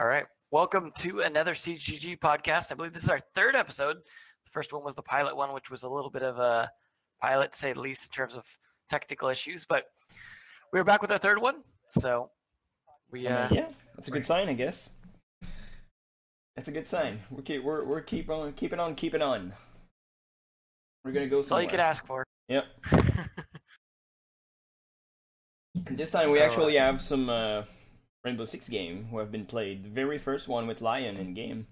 All right. Welcome to another CGG podcast. I believe this is our third episode. The first one was the pilot one, which was a little bit of a pilot, to say the least, in terms of technical issues. But we are back with our third one. So we, uh, yeah, that's a good sign, I guess. That's a good sign. We're keep, we're we're keep on keeping on keeping on. We're gonna go that's all you could ask for. Yep. And this time we So, actually have some uh, Rainbow Six game who have been played. The very first one with Lion in game.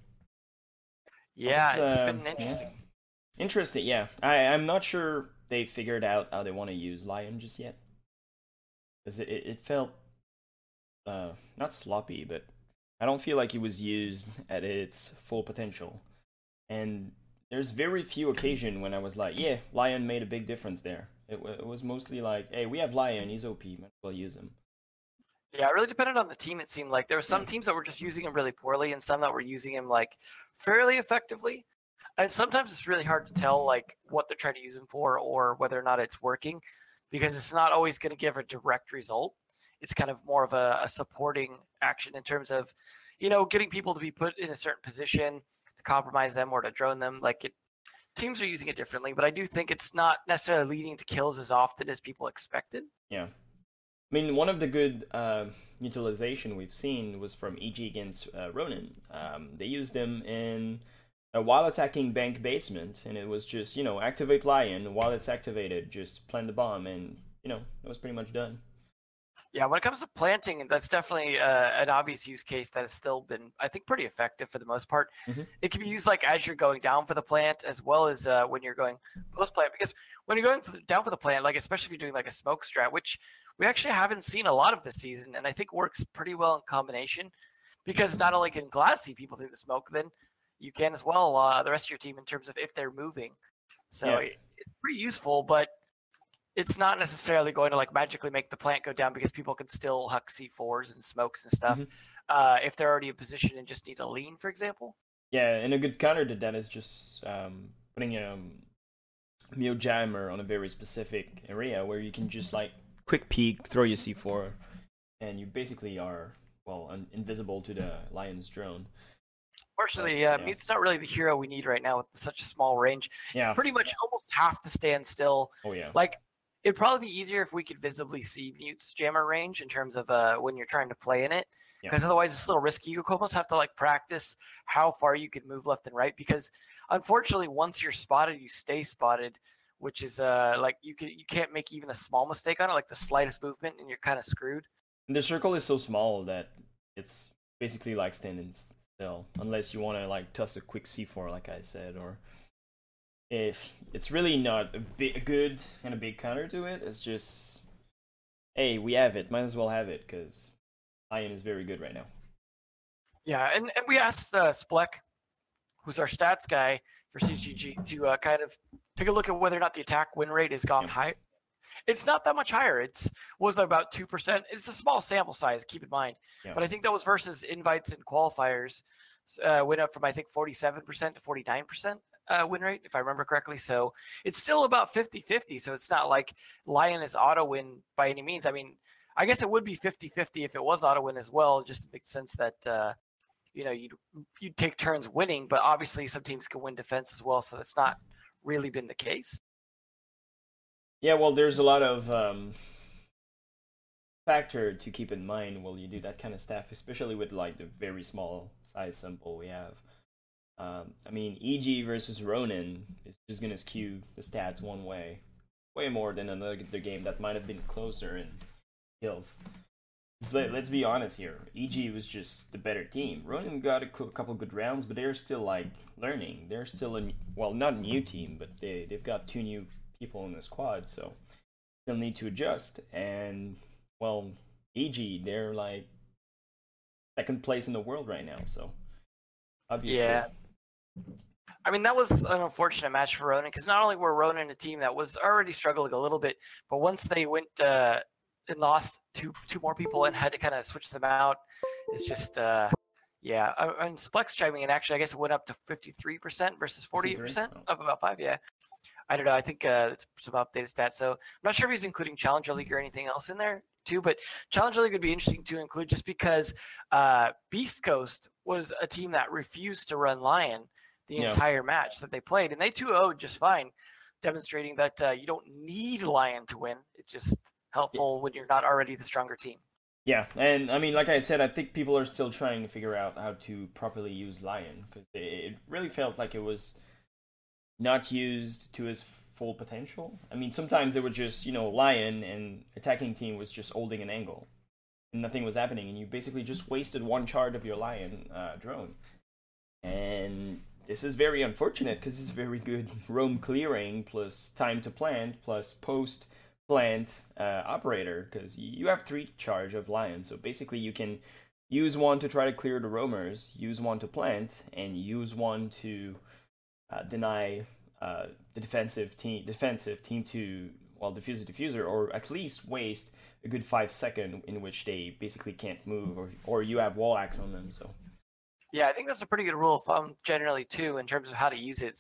yeah, it's uh, been yeah. interesting. Interesting, yeah. I I'm not sure they figured out how they want to use Lion just yet. Cause it it, it felt uh not sloppy, but I don't feel like it was used at its full potential. And there's very few occasion when I was like, yeah, Lion made a big difference there. It, it was mostly like, hey, we have Lion, he's OP, might as well use him. Yeah, it really depended on the team. It seemed like there were some Mm. teams that were just using him really poorly, and some that were using him like fairly effectively. And sometimes it's really hard to tell like what they're trying to use him for, or whether or not it's working, because it's not always going to give a direct result. It's kind of more of a, a supporting action in terms of, you know, getting people to be put in a certain position to compromise them or to drone them. Like it, teams are using it differently, but I do think it's not necessarily leading to kills as often as people expected. Yeah. I mean, one of the good uh, utilization we've seen was from EG against uh, Ronin. Um, they used him in uh, while attacking bank basement, and it was just you know activate lion while it's activated, just plant the bomb, and you know that was pretty much done. Yeah, when it comes to planting, that's definitely uh, an obvious use case that has still been, I think, pretty effective for the most part. Mhm. It can be used like as you're going down for the plant, as well as uh, when you're going post plant. Because when you're going down for the plant, like especially if you're doing like a smoke strat, which we actually haven't seen a lot of this season, and I think works pretty well in combination. Because not only can Glaz see people through the smoke, then you can as well uh, the rest of your team in terms of if they're moving. So Yeah. it- it's pretty useful, but it's not necessarily going to like magically make the plant go down because people can still huck C4s and smokes and stuff Mhm. uh, if they're already in position and just need a lean, for example. Yeah, and a good counter to that is just um, putting a um, jammer on a very specific area where you can just like quick peek, throw your C4, and you basically are well un- invisible to the lion's drone. Fortunately, uh, yeah. Mute's not really the hero we need right now with such a small range. Yeah. Pretty much almost have to stand still. Oh yeah. Like, it'd probably be easier if we could visibly see Mute's jammer range in terms of uh, when you're trying to play in it. Yeah. Because otherwise, it's a little risky. You almost have to like practice how far you can move left and right. Because unfortunately, once you're spotted, you stay spotted, which is uh like you can you can't make even a small mistake on it, like the slightest movement, and you're kind of screwed. And the circle is so small that it's basically like standing still, unless you want to like toss a quick C4, like I said, or if it's really not a big good and a big counter to it. It's just, hey, we have it, might as well have it because Lion is very good right now. Yeah, and, and we asked uh, Spleck, who's our stats guy for CGG, to uh, kind of take a look at whether or not the attack win rate has gone high. It's not that much higher. It's was about two percent. It's a small sample size. Keep in mind, Yeah. but I think that was versus invites and qualifiers. Uh, went up from I think forty-seven percent to forty-nine percent uh, win rate, if I remember correctly. So it's still about 50-50. So it's not like Lion is auto win by any means. I mean, I guess it would be 50-50 if it was auto win as well, just in the sense that uh, you know you'd you'd take turns winning, but obviously some teams can win defense as well. So that's not really been the case. Yeah, well, there's a lot of um, factor to keep in mind while you do that kind of stuff, especially with like the very small size sample we have. Um, I mean, EG versus Ronin is just gonna skew the stats one way, way more than another game that might have been closer in kills. Let's- be honest here. EG was just the better team. Ronin got a couple good rounds, but they're still like learning. They're still a well, not a new team, but they they've got two new people in the squad, so still need to adjust. And well, EG they're like second place in the world right now, so obviously. Yeah. I mean, that was an unfortunate match for Ronin because not only were Ronin a team that was already struggling a little bit, but once they went uh, and lost two two more people and had to kind of switch them out, it's just uh, yeah. Uh, And Splex chiming in actually, I guess it went up to fifty three percent versus forty eight percent, Oh. up about five. Yeah, I don't know. I think uh, it's some updated stats. So I'm not sure if he's including Challenger League or anything else in there too. But Challenger League would be interesting to include just because uh, Beast Coast was a team that refused to run Lion the Yeah. entire match that they played, and they 2 0 just fine, demonstrating that uh, you don't need Lion to win. It's just helpful when you're not already the stronger team. Yeah, and I mean, like I said, I think people are still trying to figure out how to properly use Lion because it, really felt like it was not used to its full potential. I mean, sometimes they were just, you know, Lion and attacking team was just holding an angle and nothing was happening, and you basically just wasted one charge of your Lion uh, drone. And this is very unfortunate because it's very good roam clearing plus time to plant plus post plant uh, operator because you have three charge of lion so basically you can use one to try to clear the roamers use one to plant and use one to uh, deny uh, the defensive team defensive team to well diffuse the diffuser or at least waste a good five second in which they basically can't move or, or you have wallhacks on them so Yeah, I think that's a pretty good rule of thumb generally too in terms of how to use it.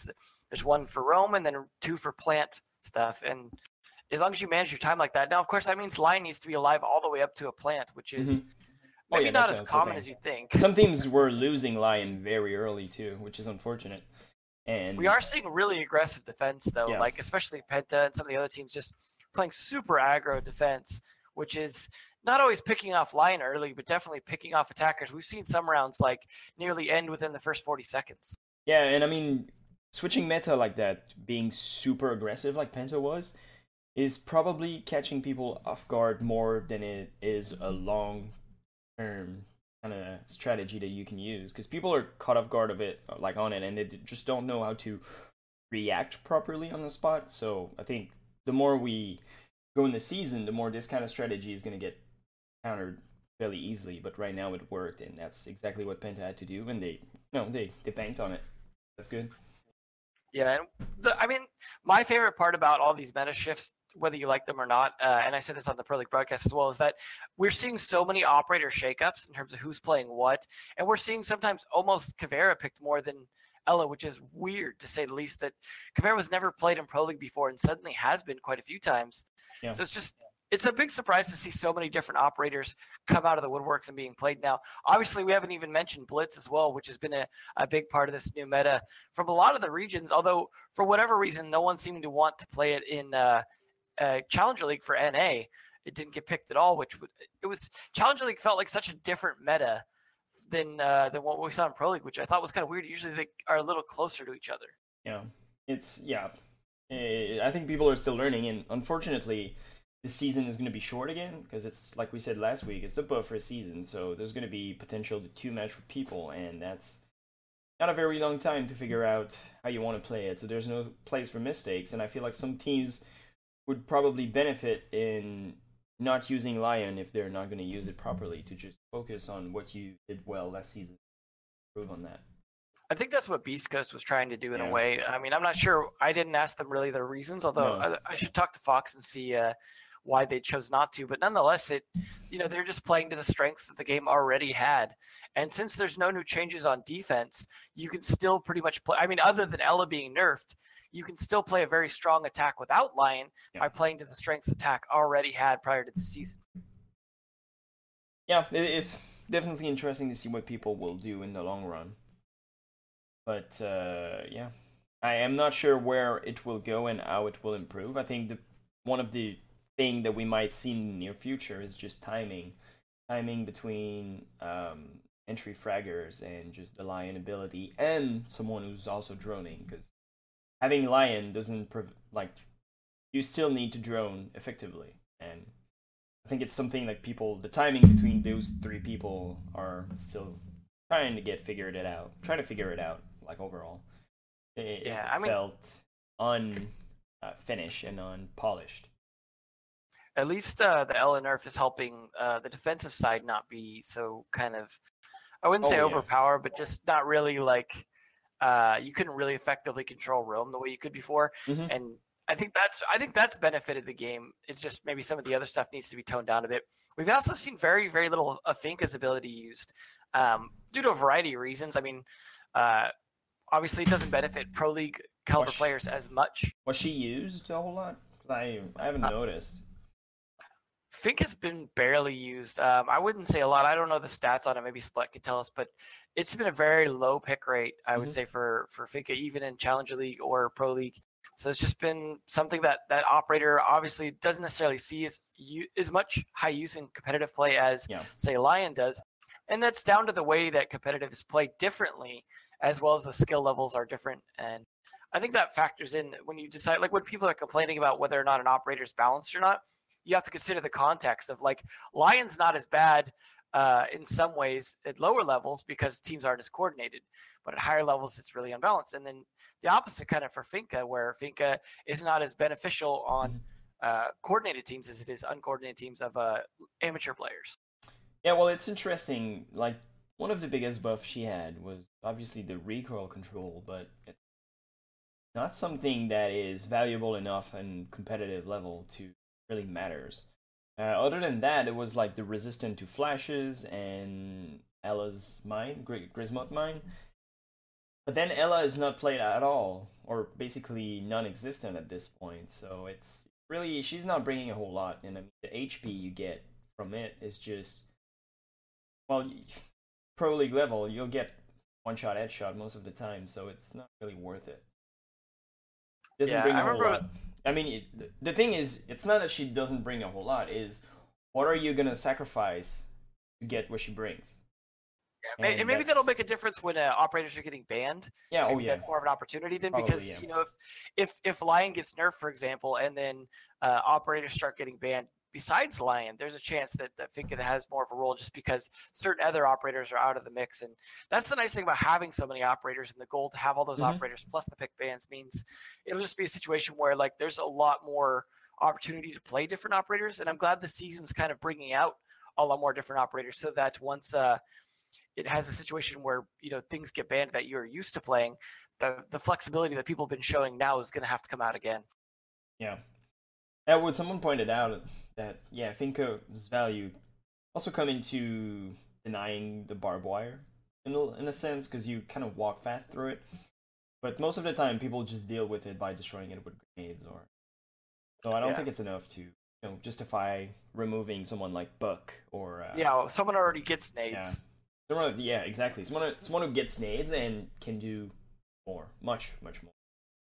There's one for roam and then two for plant stuff, and as long as you manage your time like that. Now, of course, that means Lion needs to be alive all the way up to a plant, which is Mhm. Oh, maybe yeah, not as a- that's a common as you think. some teams were losing lion very early too which is unfortunate and We are seeing really aggressive defense though, Yeah. like especially Penta and some of the other teams just playing super aggro defense, which is not always picking off Lion early, but definitely picking off attackers. We've seen some rounds like nearly end within the first 40 seconds. Yeah, and I mean, switching meta like that, being super aggressive like Penta was, is probably catching people off guard more than it is a long term kind of strategy that you can use. Because people are caught off guard of it, like on it, and they just don't know how to react properly on the spot. So I think the more we go in the season, the more this kind of strategy is going to get countered fairly easily. But right now it worked, and that's exactly what Penta had to do, and they no they they banked on it. That's good. Yeah, and the, I mean, my favorite part about all these meta shifts, whether you like them or not, uh, and I said this on the Pro League broadcast as well, is that we're seeing so many operator shakeups in terms of who's playing what, and we're seeing sometimes almost Caveira picked more than Ella, which is weird to say the least. That Caveira was never played in Pro League before, and suddenly has been quite a few times. Yeah. So it's just it's a big surprise to see so many different operators come out of the woodworks and being played now. Obviously, we haven't even mentioned Blitz as well, which has been a, a big part of this new meta from a lot of the regions. Although for whatever reason, no one seemed to want to play it in uh, uh, Challenger League for NA. It didn't get picked at all, which would, it was Challenger League felt like such a different meta than uh, than what we saw in Pro League, which I thought was kind of weird. Usually they are a little closer to each other. Yeah, it's yeah. I think people are still learning, and unfortunately, this season is going to be short again because it's like we said last week. It's the buffer season, so there's going to be potential to two match for people, and that's not a very long time to figure out how you want to play it. So there's no place for mistakes, and I feel like some teams would probably benefit in not using Lion if they're not going to use it properly to just focus on what you did well last season. Improve on that. I think that's what Beast Coast was trying to do in Yeah. a way. I mean, I'm not sure. I didn't ask them really their reasons, although No. I, I should talk to Fox and see uh, why they chose not to. But nonetheless, it you know they're just playing to the strengths that the game already had. And since there's no new changes on defense, you can still pretty much play. I mean, other than Ella being nerfed, you can still play a very strong attack without Lion Yeah. by playing to the strengths attack already had prior to the season. yeah, it is definitely interesting to see what people will do in the long run. But uh, yeah, I am not sure where it will go and how it will improve. I think the one of the thing that we might see in the near future is just timing, timing between um, entry fraggers and just the lion ability and someone who's also droning because having lion doesn't prov- like you still need to drone effectively and I think it's something like people, the timing between those three people are still trying to get figured it out, trying to figure it out. Like overall, it, Yeah, I mean- felt un uh, and unpolished. At least uh, the Ella nerf is helping uh, the defensive side not be so kind of, I wouldn't Oh, say yeah. overpowered, but just not really like uh, you couldn't really effectively control roam the way you could before. Mhm. And I think that's I think that's benefited the game. It's just maybe some of the other stuff needs to be toned down a bit. We've also seen very very little of Finka's ability used um, due to a variety of reasons. I mean, uh, obviously it doesn't benefit pro league caliber Wash- players as much. Was she used a whole lot? I I haven't Uh, noticed. Fink has been barely used. Um, I wouldn't say a lot. I don't know the stats on it. Maybe Split could tell us, but it's been a very low pick rate. I would Mhm. say for for Finka, even in Challenger League or Pro League. So it's just been something that that operator obviously doesn't necessarily see as as much high use in competitive play as Yeah. say Lion does, and that's down to the way that competitive is played differently, as well as the skill levels are different. And I think that factors in when you decide, like when people are complaining about whether or not an operator is balanced or not, you have to consider the context of like Lion's not as bad uh, in some ways at lower levels because teams aren't as coordinated, but at higher levels it's really unbalanced. And then the opposite kind of for Finka, where Finka is not as beneficial on uh, coordinated teams as it is uncoordinated teams of uh, amateur players. Yeah, well, it's interesting. Like one of the biggest buffs she had was obviously the recoil control, but it's not something that is valuable enough and competitive level to really matters. Uh, other than that, it was like the resistant to flashes and Ella's mine, Gri- Grzmot mine. But then Ella is not played at all, or basically non-existent at this point. So it's really she's not bringing a whole lot, and I mean, the HP you get from it is just well, pro league level, you'll get one shot headshot most of the time, so it's not really worth it. Doesn't Yeah, bring I a whole remember- lot. I mean, it, the thing is, it's not that she doesn't bring a whole lot. Is what are you gonna sacrifice to get what she brings? May- And And maybe that'll make a difference when uh, operators are getting banned. Yeah. Oh maybe yeah. more of an opportunity then Probably, because yeah. you know if if if lion gets nerfed for example and then uh, operators start getting banned besides lion there's a chance that that finka has more of a role just because certain other operators are out of the mix and that's the nice thing about having so many operators and the goal to have all those Mhm. operators plus the pick bands means it'll just be a situation where like there's a lot more opportunity to play different operators and i'm glad the season's kind of bringing out a lot more different operators so that once uh it has a situation where you know things get banned that you're used to playing the the flexibility that people have been showing now is going to have to come out again Yeah. And what someone pointed out that yeah, Finka's value also come into denying the barbed wire in a, in a sense because you kind of walk fast through it. But most of the time, people just deal with it by destroying it with grenades or. So I don't Yeah. think it's enough to you know justify removing someone like Buck or uh, yeah someone already gets nades yeah. Someone, yeah, exactly. Someone, someone who gets nades and can do more, much, much more,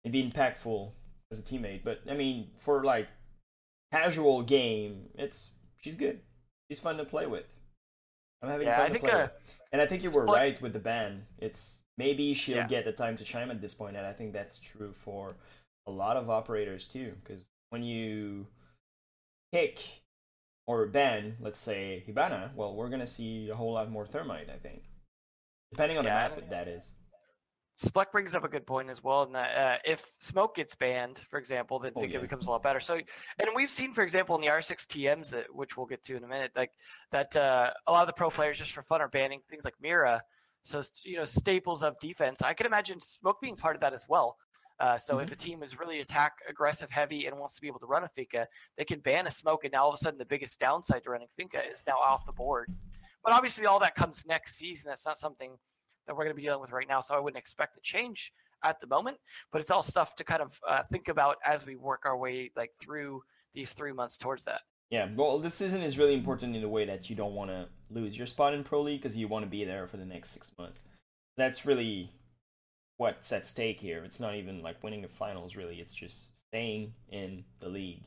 and be impactful as a teammate. But I mean, for like casual game, it's she's good. She's fun to play with. I'm having Yeah, fun I to think, play uh. And I think you were Split- right with the ban. It's maybe she'll Yeah. get the time to chime at this point, and I think that's true for a lot of operators too. Because when you kick or ban, let's say Hibana, well, we're gonna see a whole lot more thermite. I think, depending on Yeah, the map, that is. Spleck brings up a good point as well. And uh, if smoke gets banned, for example, then Oh, think yeah. it becomes a lot better. So, and we've seen, for example, in the R6 TMs that which we'll get to in a minute, like that uh, a lot of the pro players just for fun are banning things like Mira. So you know staples of defense. I can imagine smoke being part of that as well. Uh, so if a team is really attack aggressive heavy and wants to be able to run a Finka, they can ban a smoke, and now all of a sudden the biggest downside to running Finka is now off the board. But obviously, all that comes next season. That's not something that we're going to be dealing with right now. So I wouldn't expect to change at the moment, but it's all stuff to kind of uh, think about as we work our way like through these three months towards that. Yeah, well, this season is really important in the way that you don't want to lose your spot in Pro League because you want to be there for the next six months. That's really what's at stake here. It's not even like winning the finals, really. It's just staying in the league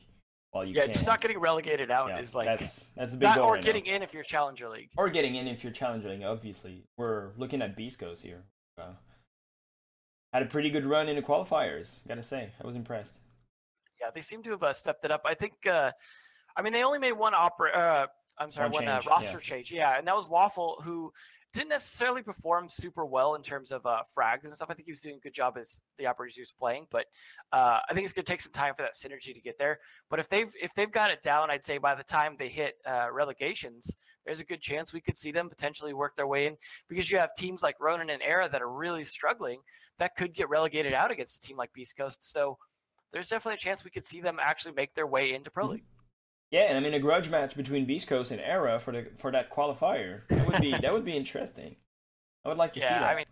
while you yeah, can. just not getting relegated out Yeah, is like that's that's the big not, goal or right now. getting in if you're Challenger League. or getting in if you're challenging. Obviously, we're looking at Beastcoast here. Uh, had a pretty good run in the qualifiers. Gotta say, I was impressed. Yeah, they seem to have uh, stepped it up. I think. Uh, I mean, they only made one opera. Uh, I'm sorry, One one, uh, change, roster yeah. change. Yeah, and that was Waffle, who didn't necessarily perform super well in terms of uh, frags and stuff. I think he was doing a good job as the operators he was playing, but uh, I think it's going to take some time for that synergy to get there. But if they've if they've got it down, I'd say by the time they hit uh, relegations, there's a good chance we could see them potentially work their way in because you have teams like Ronin and Era that are really struggling that could get relegated out against a team like Beast Coast. So there's definitely a chance we could see them actually make their way into Pro Mhm. League. Yeah, and I mean a grudge match between Beast Coast and Era for the for that qualifier. That would be that would be interesting. I would like to see Yeah, that. I mean,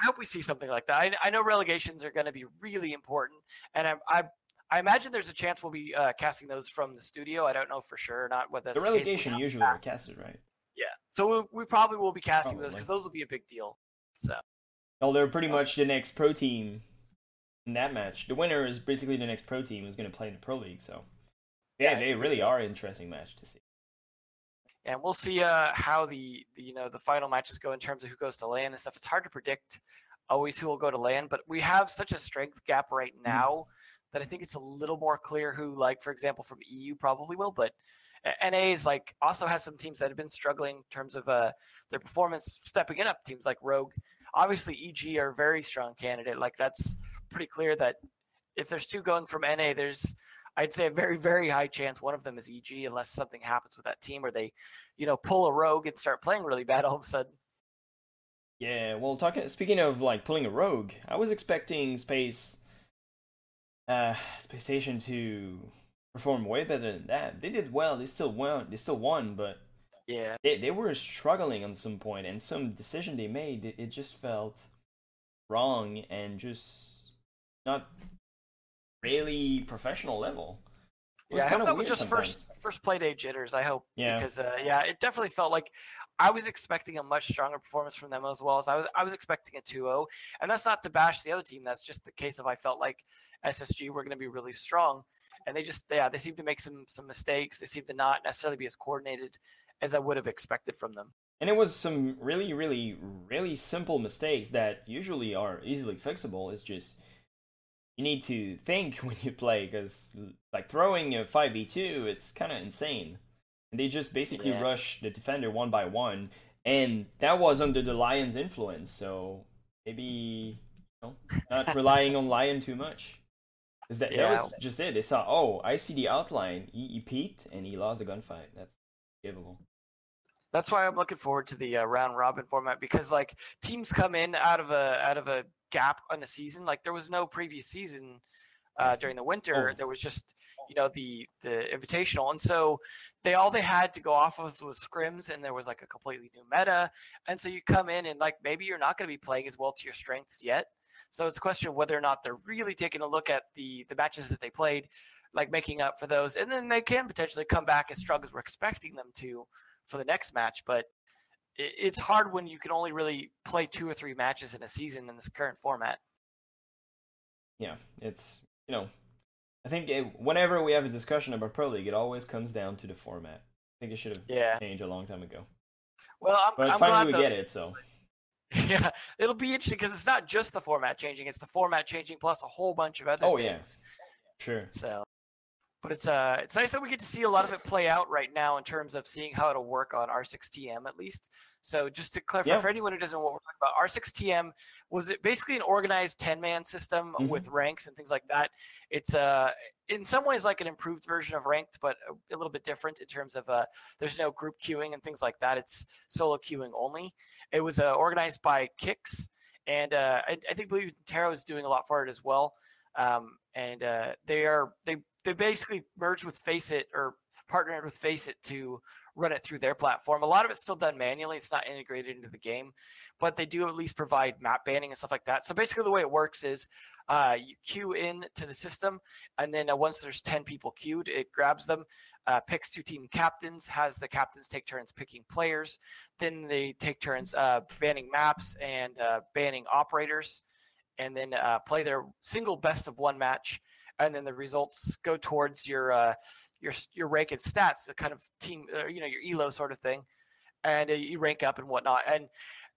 I hope we see something like that. I, I know relegations are going to be really important, and I, I I imagine there's a chance we'll be uh, casting those from the studio. I don't know for sure not what that's The the case, relegation usually are casted, right? Yeah, so we, we probably will be casting those because those will be a big deal. So Well, they're pretty much the next pro team in that match. The winner is basically the next pro team who's going to play in the pro league. So, yeah, they really are an interesting match to see. and we'll see uh, how the, the you know the final matches go in terms of who goes to LAN and stuff. It's hard to predict always who will go to LAN, but we have such a strength gap right now that I think it's a little more clear who, like for example, from EU probably will, but uh, NA is like also has some teams that have been struggling in terms of uh, their performance stepping it up. Teams like Rogue, obviously EG are a very strong candidate. Like that's pretty clear that if there's two going from NA, there's I'd say a very very high chance one of them is EG unless something happens with that team or they, you know, pull a Rogue and start playing really bad all of a sudden. Yeah, well, talking speaking of like pulling a rogue, I was expecting Space, uh, Space Station to perform way better than that. They did well. They still won. They still won, but Yeah, they they were struggling on some point, and some decision they made, it, it just felt wrong and just not really professional level. It yeah. I hope that was just first sometimes. first play day jitters. I hope Yeah. because uh, yeah, it definitely felt like I was expecting a much stronger performance from them as well as I was. I was expecting a 2-0, and that's not to bash the other team. That's just the case of I felt like SSG were going to be really strong, and they just yeah they seem to make some some mistakes. They seem to not necessarily be as coordinated as I would have expected from them. And it was some really, really, really simple mistakes that usually are easily fixable. It's just you need to think when you play because, like, throwing a 5v2, it's kind of insane. And they just basically Yeah. rush the defender one by one, and that was under the Lions' influence, so maybe you know, not relying on Lion too much. is that, yeah. that was just it. They saw, oh, I see the outline. He, he and he lost a gunfight. That's givable. That's why I'm looking forward to the uh, round robin format because like teams come in out of a out of a gap on the season. Like there was no previous season uh, during the winter. Oh. There was just you know the the invitational, and so they all they had to go off of was scrims, and there was like a completely new meta. And so you come in and like maybe you're not going to be playing as well to your strengths yet. So it's a question of whether or not they're really taking a look at the the matches that they played, like making up for those, and then they can potentially come back as strong as we're expecting them to for the next match. But it's hard when you can only really play two or three matches in a season in this current format. yeah, it's you know, I think it, whenever we have a discussion about pro league, it always comes down to the format. I think it should have Yeah. changed a long time ago, Well, I'm, but I'm finally glad we though- get it. So Yeah, it'll be interesting because it's not just the format changing; it's the format changing plus a whole bunch of other Oh, yeah. sure, So, but it's uh, it's nice that we get to see a lot of it play out right now in terms of seeing how it'll work on R6TM at least. So, just to clarify Yeah. for anyone who doesn't know what we're talking about, R6TM was it basically an organized ten man system Mhm. with ranks and things like that. It's uh, in some ways like an improved version of ranked, but a, a little bit different in terms of uh, there's no group queuing and things like that. It's solo queuing only. It was uh, organized by Kicks, and uh, I, I think believe Taro is doing a lot for it as well. Um, and uh, they are they they basically merged with Faceit or partnered with Faceit to run it through their platform. A lot of it's still done manually; it's not integrated into the game, but they do at least provide map banning and stuff like that. So basically, the way it works is uh, you queue in to the system, and then uh, once there's ten people queued, it grabs them. Uh, picks two team captains, has the captains take turns picking players. Then they take turns uh, banning maps and uh, banning operators, and then uh, play their single best of one match. And then the results go towards your uh, your your rank and stats, the kind of team, uh, you know, your elo sort of thing, and uh, you rank up and whatnot. And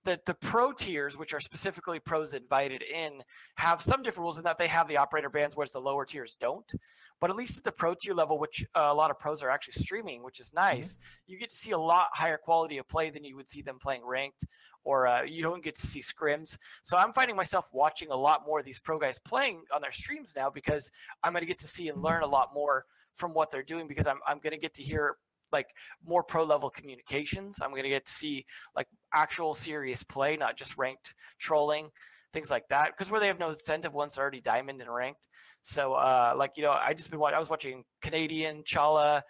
the the pro tiers, which are specifically pros invited in, have some different rules in that they have the operator bans, whereas the lower tiers don't. But at least at the pro tier level, which uh, a lot of pros are actually streaming, which is nice, you get to see a lot higher quality of play than you would see them playing ranked, or uh, you don't get to see scrims. So I'm finding myself watching a lot more of these pro guys playing on their streams now because I'm going to get to see and learn a lot more from what they're doing because I'm I'm going to get to hear like more pro level communications. I'm going to get to see like actual serious play, not just ranked trolling, things like that. Because where they have no incentive once already diamond and ranked. So uh, like you know, I just been watching. I was watching Canadian Chala,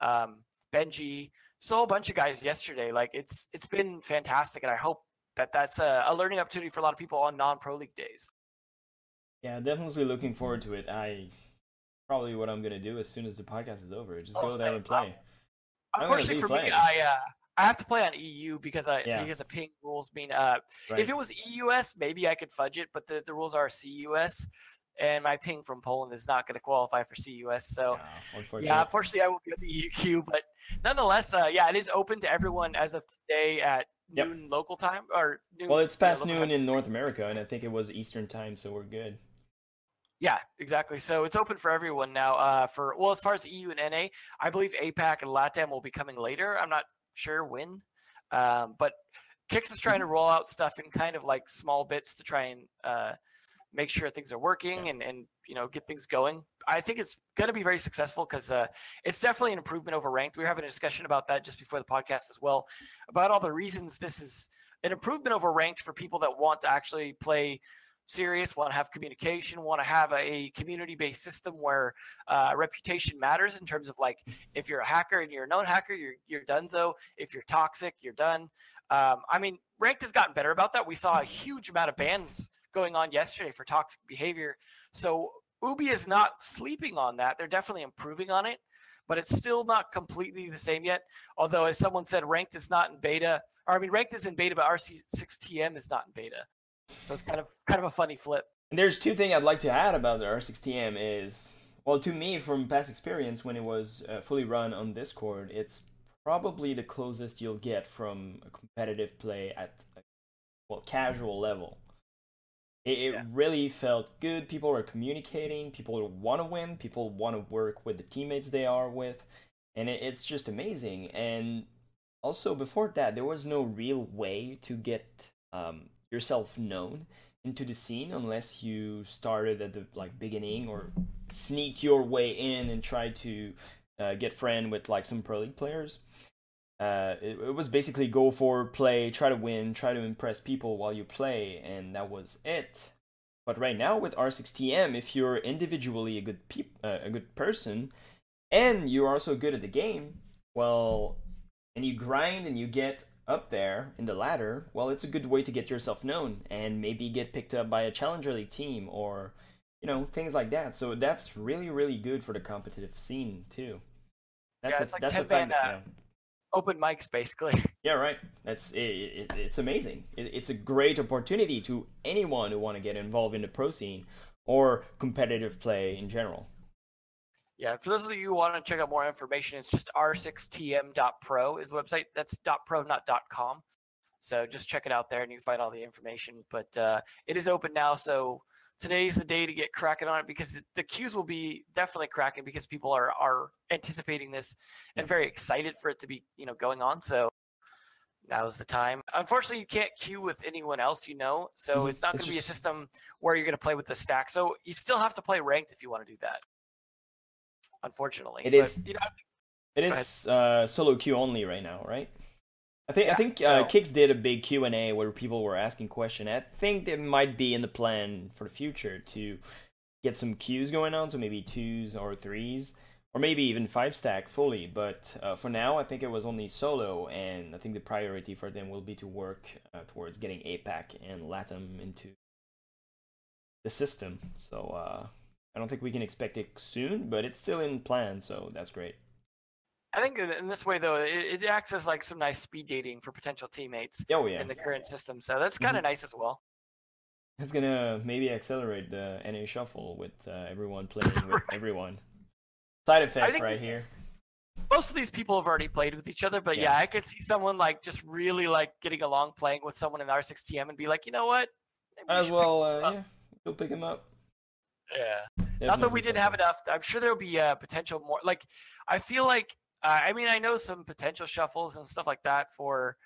um, Benji, so a whole bunch of guys yesterday. Like it's it's been fantastic, and I hope that that's a, a learning opportunity for a lot of people on non pro league days. yeah, definitely looking forward to it. I probably what I'm gonna do as soon as the podcast is over. Just Oh, go there and play. Unfortunately for me, I uh, I have to play on EU because I Yeah. because the ping rules mean uh Right? if it was EUS maybe I could fudge it, but the, the rules are CUS, and my ping from Poland is not going to qualify for CUS. So No, unfortunately. yeah, unfortunately I won't be on the EU queue, but nonetheless, uh, yeah, it is open to everyone as of today at Yep. noon local time or noon. Well, it's past local noon time. in North America, and I think it was Eastern time, so we're good. Yeah, exactly. So it's open for everyone now. Uh, for well, as far as EU and NA, I believe APAC and LATAM will be coming later. I'm not sure when, um, but Kix is trying to roll out stuff in kind of like small bits to try and uh, make sure things are working Yeah. and and you know get things going. I think it's going to be very successful because uh, it's definitely an improvement over ranked. We were having a discussion about that just before the podcast as well, about all the reasons this is an improvement over ranked for people that want to actually play serious, want to have communication, want to have a community based system where uh, reputation matters in terms of like if you're a hacker and you're a known hacker, you're you're donezo. If you're toxic, you're done. Um, I mean, ranked has gotten better about that. We saw a huge amount of bans going on yesterday for toxic behavior. So Ubi is not sleeping on that. They're definitely improving on it, but it's still not completely the same yet. Although, as someone said, ranked is not in beta. Or I mean, ranked is in beta, but RC6TM is not in beta. So it's kind of kind of a funny flip. And there's two things I'd like to add about the R6TM is, well, to me, from past experience, when it was uh, fully run on Discord, it's probably the closest you'll get from a competitive play at, a, well, casual level. It, it Yeah. really felt good. People were communicating. People want to win. People want to work with the teammates they are with, and it, it's just amazing. And also before that, there was no real way to get um, yourself known into the scene unless you started at the like beginning or sneaked your way in and tried to uh, get friend with like some pro league players. Uh, it, it was basically go for play, try to win, try to impress people while you play, and that was it. But right now with R6TM, if you're individually a good peop- uh, a good person, and you're also good at the game, well, and you grind and you get up there in the ladder, well, it's a good way to get yourself known and maybe get picked up by a challenger league team or you know things like that. So that's really really good for the competitive scene too. That's Yeah, a, like that's a 10 fact. man, uh. Open mics, basically. Yeah, right. That's it, it, it's amazing. It, it's a great opportunity to anyone who want to get involved in the pro scene or competitive play in general. Yeah, for those of you who want to check out more information, it's just r6tm.pro is the website. That's .pro, not .com. So just check it out there, and you can find all the information. But uh, it is open now, so today's the day to get cracking on it because the, queues will be definitely cracking because people are are anticipating this and very excited for it to be you know going on. So now's the time. Unfortunately, you can't queue with anyone else you know, so Mhm. it's not going to be a system where you're going to play with the stack. So you still have to play ranked if you want to do that. Unfortunately, It But, is- You know, It is uh, solo queue only right now, right? I think I Yeah, think uh, Kicks did a big Q and A where people were asking questions. I think it might be in the plan for the future to get some queues going on, so maybe twos or threes, or maybe even five stack fully. But uh, for now, I think it was only solo, and I think the priority for them will be to work uh, towards getting APAC and LATAM into the system. So uh, I don't think we can expect it soon, but it's still in plan, so that's great. I think in this way though, it, it acts as like some nice speed dating for potential teammates Oh yeah. in the current system. So that's kind of nice as well. It's gonna maybe accelerate the NA shuffle with uh, everyone playing with everyone. Side effect right here. Most of these people have already played with each other, but yeah. Yeah. I could see someone like just really like getting along playing with someone in R6TM and be like, you know what? Maybe As well, uh, yeah, go pick him up. Yeah. Not that we didn't have enough. I'm sure there'll be uh, potential more. Like, I feel like, uh, I mean, I know some potential shuffles and stuff like that for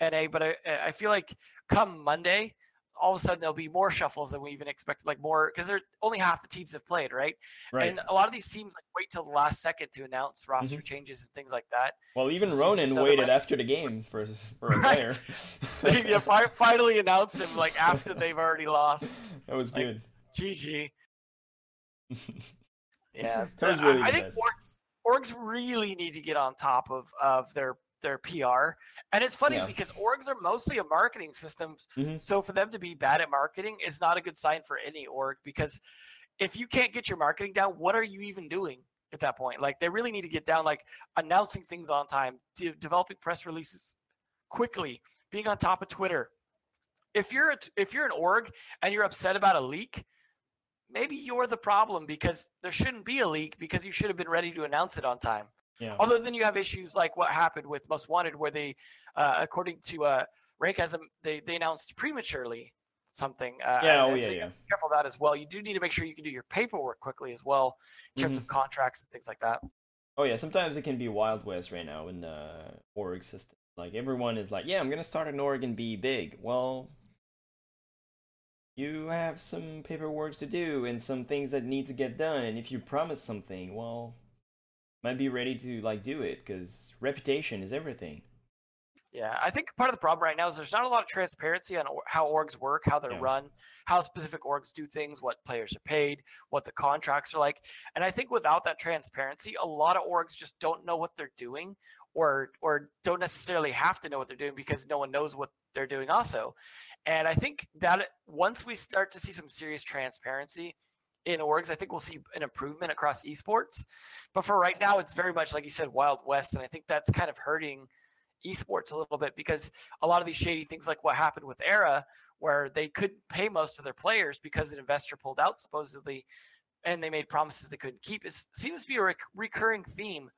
NA, but I, I feel like come Monday, all of a sudden there'll be more shuffles than we even expected. Like more because they're only half the teams have played, right? Right. And a lot of these teams like wait till the last second to announce roster changes and things like that. well, even Ronin waited after the game for for a Right. player. They yeah, finally announced him like after they've already lost. that was like, good. GG. Yeah, That was really I, I think orgs, orgs really need to get on top of of their their PR. And it's funny Yeah. because orgs are mostly a marketing system, Mhm. so for them to be bad at marketing is not a good sign for any org because if you can't get your marketing down, what are you even doing at that point? Like they really need to get down like announcing things on time, de- developing press releases quickly, being on top of Twitter. If you're a, if you're an org and you're upset about a leak, maybe you're the problem because there shouldn't be a leak because you should have been ready to announce it on time. Yeah. Other than you have issues like what happened with Most Wanted, where they, uh, according to uh, Rank, has they they announced prematurely something. Uh, yeah. Oh yeah. so Yeah. be careful that as well. You do need to make sure you can do your paperwork quickly as well in terms Mhm. of contracts and things like that. Oh yeah. Sometimes it can be wild west right now in the org system. Like everyone is like, yeah, I'm gonna start an org and be big. Well, you have some paperwork to do and some things that need to get done. And if you promise something, well, might be ready to like do it because reputation is everything. Yeah, I think part of the problem right now is there's not a lot of transparency on how orgs work, how they're Yeah. run, how specific orgs do things, what players are paid, what the contracts are like. And I think without that transparency, a lot of orgs just don't know what they're doing or or don't necessarily have to know what they're doing because no one knows what they're doing also. And I think that once we start to see some serious transparency in orgs, I think we'll see an improvement across esports. But for right now, it's very much like you said, Wild West, and I think that's kind of hurting esports a little bit because a lot of these shady things like what happened with era where they couldn't pay most of their players because an investor pulled out supposedly and they made promises they couldn't keep it seems to be a rec- recurring theme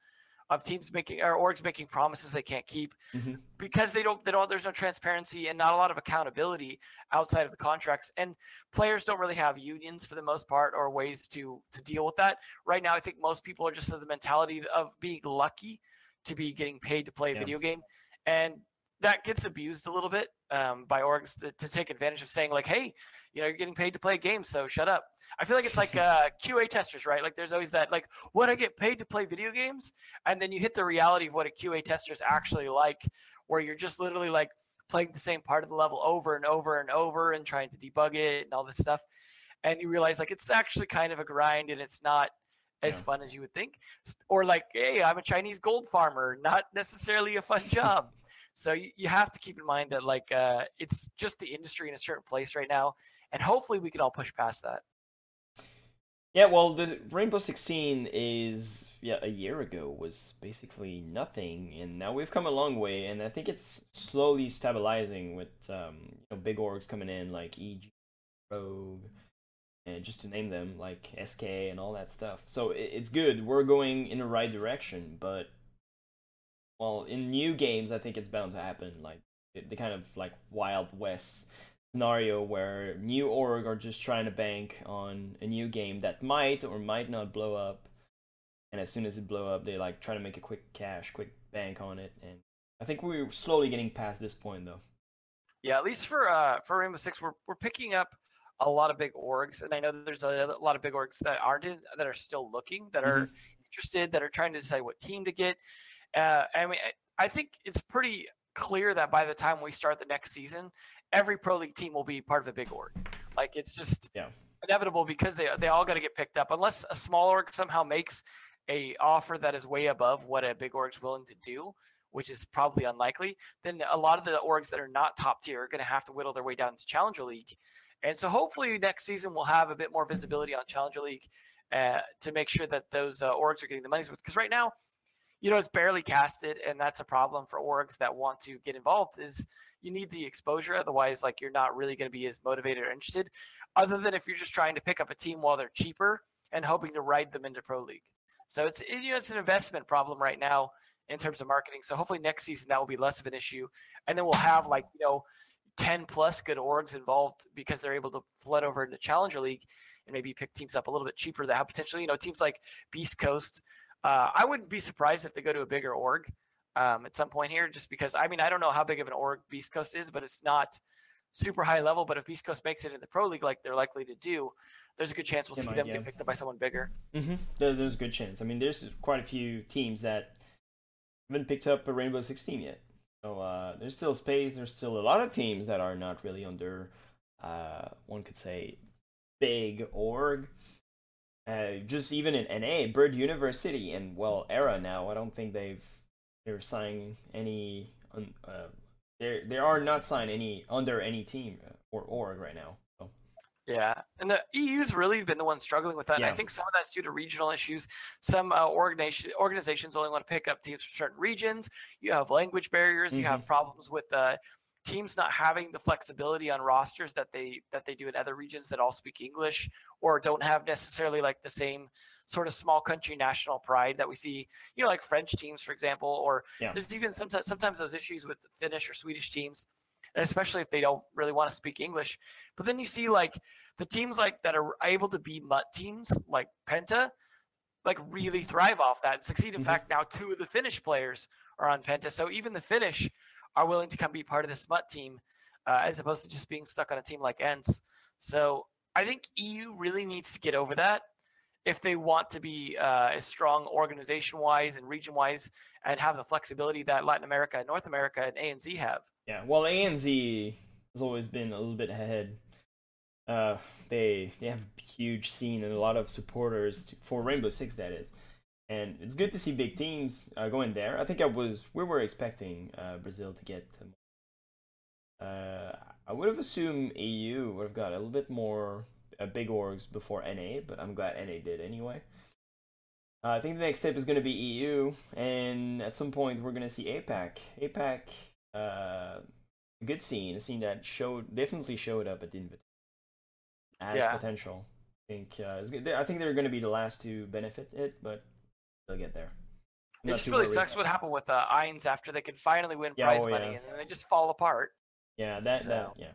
of teams making or orgs making promises they can't keep Mhm. because they don't they don't there's no transparency and not a lot of accountability outside of the contracts and players don't really have unions for the most part or ways to to deal with that right now i think most people are just of the mentality of being lucky to be getting paid to play a Yeah. video game and that gets abused a little bit um, by orgs to, to take advantage of saying like hey you know you're getting paid to play a game so shut up. I feel like it's like uh, qa testers right? Like there's always that like what i get paid to play video games? And then you hit the reality of what a qa tester is actually like where you're just literally like playing the same part of the level over and over and over and trying to debug it and all this stuff. And you realize like it's actually kind of a grind and it's not as Yeah. fun as you would think. Or like hey i'm a chinese gold farmer not necessarily a fun job so you, you have to keep in mind that like uh, it's just the industry in a certain place right now and hopefully we can all push past that Yeah, well, the Rainbow Six scene is yeah a year ago was basically nothing, and now we've come a long way, and I think it's slowly stabilizing with um, you know big orgs coming in like EG, Rogue, and just to name them like SK and all that stuff. So it, it's good. We're going in the right direction, but well, in new games, I think it's bound to happen. Like the, kind of like Wild West scenario where new org are just trying to bank on a new game that might or might not blow up. And as soon as it blow up they like try to make a quick cash quick bank on it. And i think we're slowly getting past this point though. Yeah at least for uh for rainbow six we're, we're picking up a lot of big orgs. And i know that there's a, lot of big orgs that aren't in, that are still looking that are interested that are trying to decide what team to get uh i mean I, think it's pretty clear that by the time we start the next season every pro league team will be part of a big org. Like it's just Yeah. inevitable because they they all got to get picked up. Unless a small org somehow makes a offer that is way above what a big org's willing to do which is probably unlikely then a lot of the orgs that are not top tier are going to have to whittle their way down to challenger league. And so hopefully next season we'll have a bit more visibility on challenger league uh, to make sure that those uh, orgs are getting the money's worth because right now you know it's barely casted and that's a problem for orgs that want to get involved is you need the exposure otherwise like you're not really going to be as motivated or interested other than if you're just trying to pick up a team while they're cheaper and hoping to ride them into pro league. So it's it, you know it's an investment problem right now in terms of marketing. So hopefully next season that will be less of an issue and then we'll have like you know 10 plus good orgs involved because they're able to flood over into challenger league and maybe pick teams up a little bit cheaper that have potentially you know teams like beast coast uh, i wouldn't be surprised if they go to a bigger org um, at some point here, just because I mean I don't know how big of an org Beast Coast is, but it's not super high level. But if Beast Coast makes it in the pro league like they're likely to do, there's a good chance we'll They see might, them yeah. get picked up by someone bigger. mm-hmm. there, there's a good chance i mean there's quite a few teams that haven't picked up a rainbow 16 yet so uh, there's still space there's still a lot of teams that are not really under uh, one could say big org uh, just even in NA, Bird University, and well, Era now. I don't think they've they're signing any. Uh, they they are not signed any under any team uh, or org right now. So Yeah, and the EU's really been the one struggling with that. And I think some of that's due to regional issues. Some uh, organization, organizations only want to pick up teams from certain regions. You have language barriers. You have problems with uh, teams not having the flexibility on rosters that they that they do in other regions that all speak English or don't have necessarily like the same sort of small country national pride that we see. You know, like French teams, for example, or Yeah. there's even sometimes sometimes those issues with Finnish or Swedish teams, especially if they don't really want to speak English. But then you see like the teams like that are able to be mutt teams like Penta, like really thrive off that and succeed. In Mhm. fact, now two of the Finnish players are on Penta, so even the Finnish are willing to come be part of this mutt team, uh, as opposed to just being stuck on a team like Ents. So I think EU really needs to get over that if they want to be uh, as strong organization-wise and region-wise and have the flexibility that Latin America, North America, and ANZ have. Yeah, well, ANZ has always been a little bit ahead. Uh, they they have a huge scene and a lot of supporters to, for Rainbow Six. That is, and it's good to see big teams uh, going there. I think I was we were expecting uh, Brazil to get. Uh, I would have assumed EU would have got a little bit more uh, big orgs before NA, but I'm glad NA did anyway. Uh, I think the next step is going to be EU, and at some point we're going to see APAC. APAC, uh, a good scene, a scene that showed definitely showed up at the Invitational as Yeah. potential. I think uh, it's good. I think they're going to be the last to benefit it, but they'll get there. I'm It just really sucks what happened with uh, Eins after they could finally win Yeah, prize oh, money yeah. and then they just fall apart. Yeah, that, So- that yeah,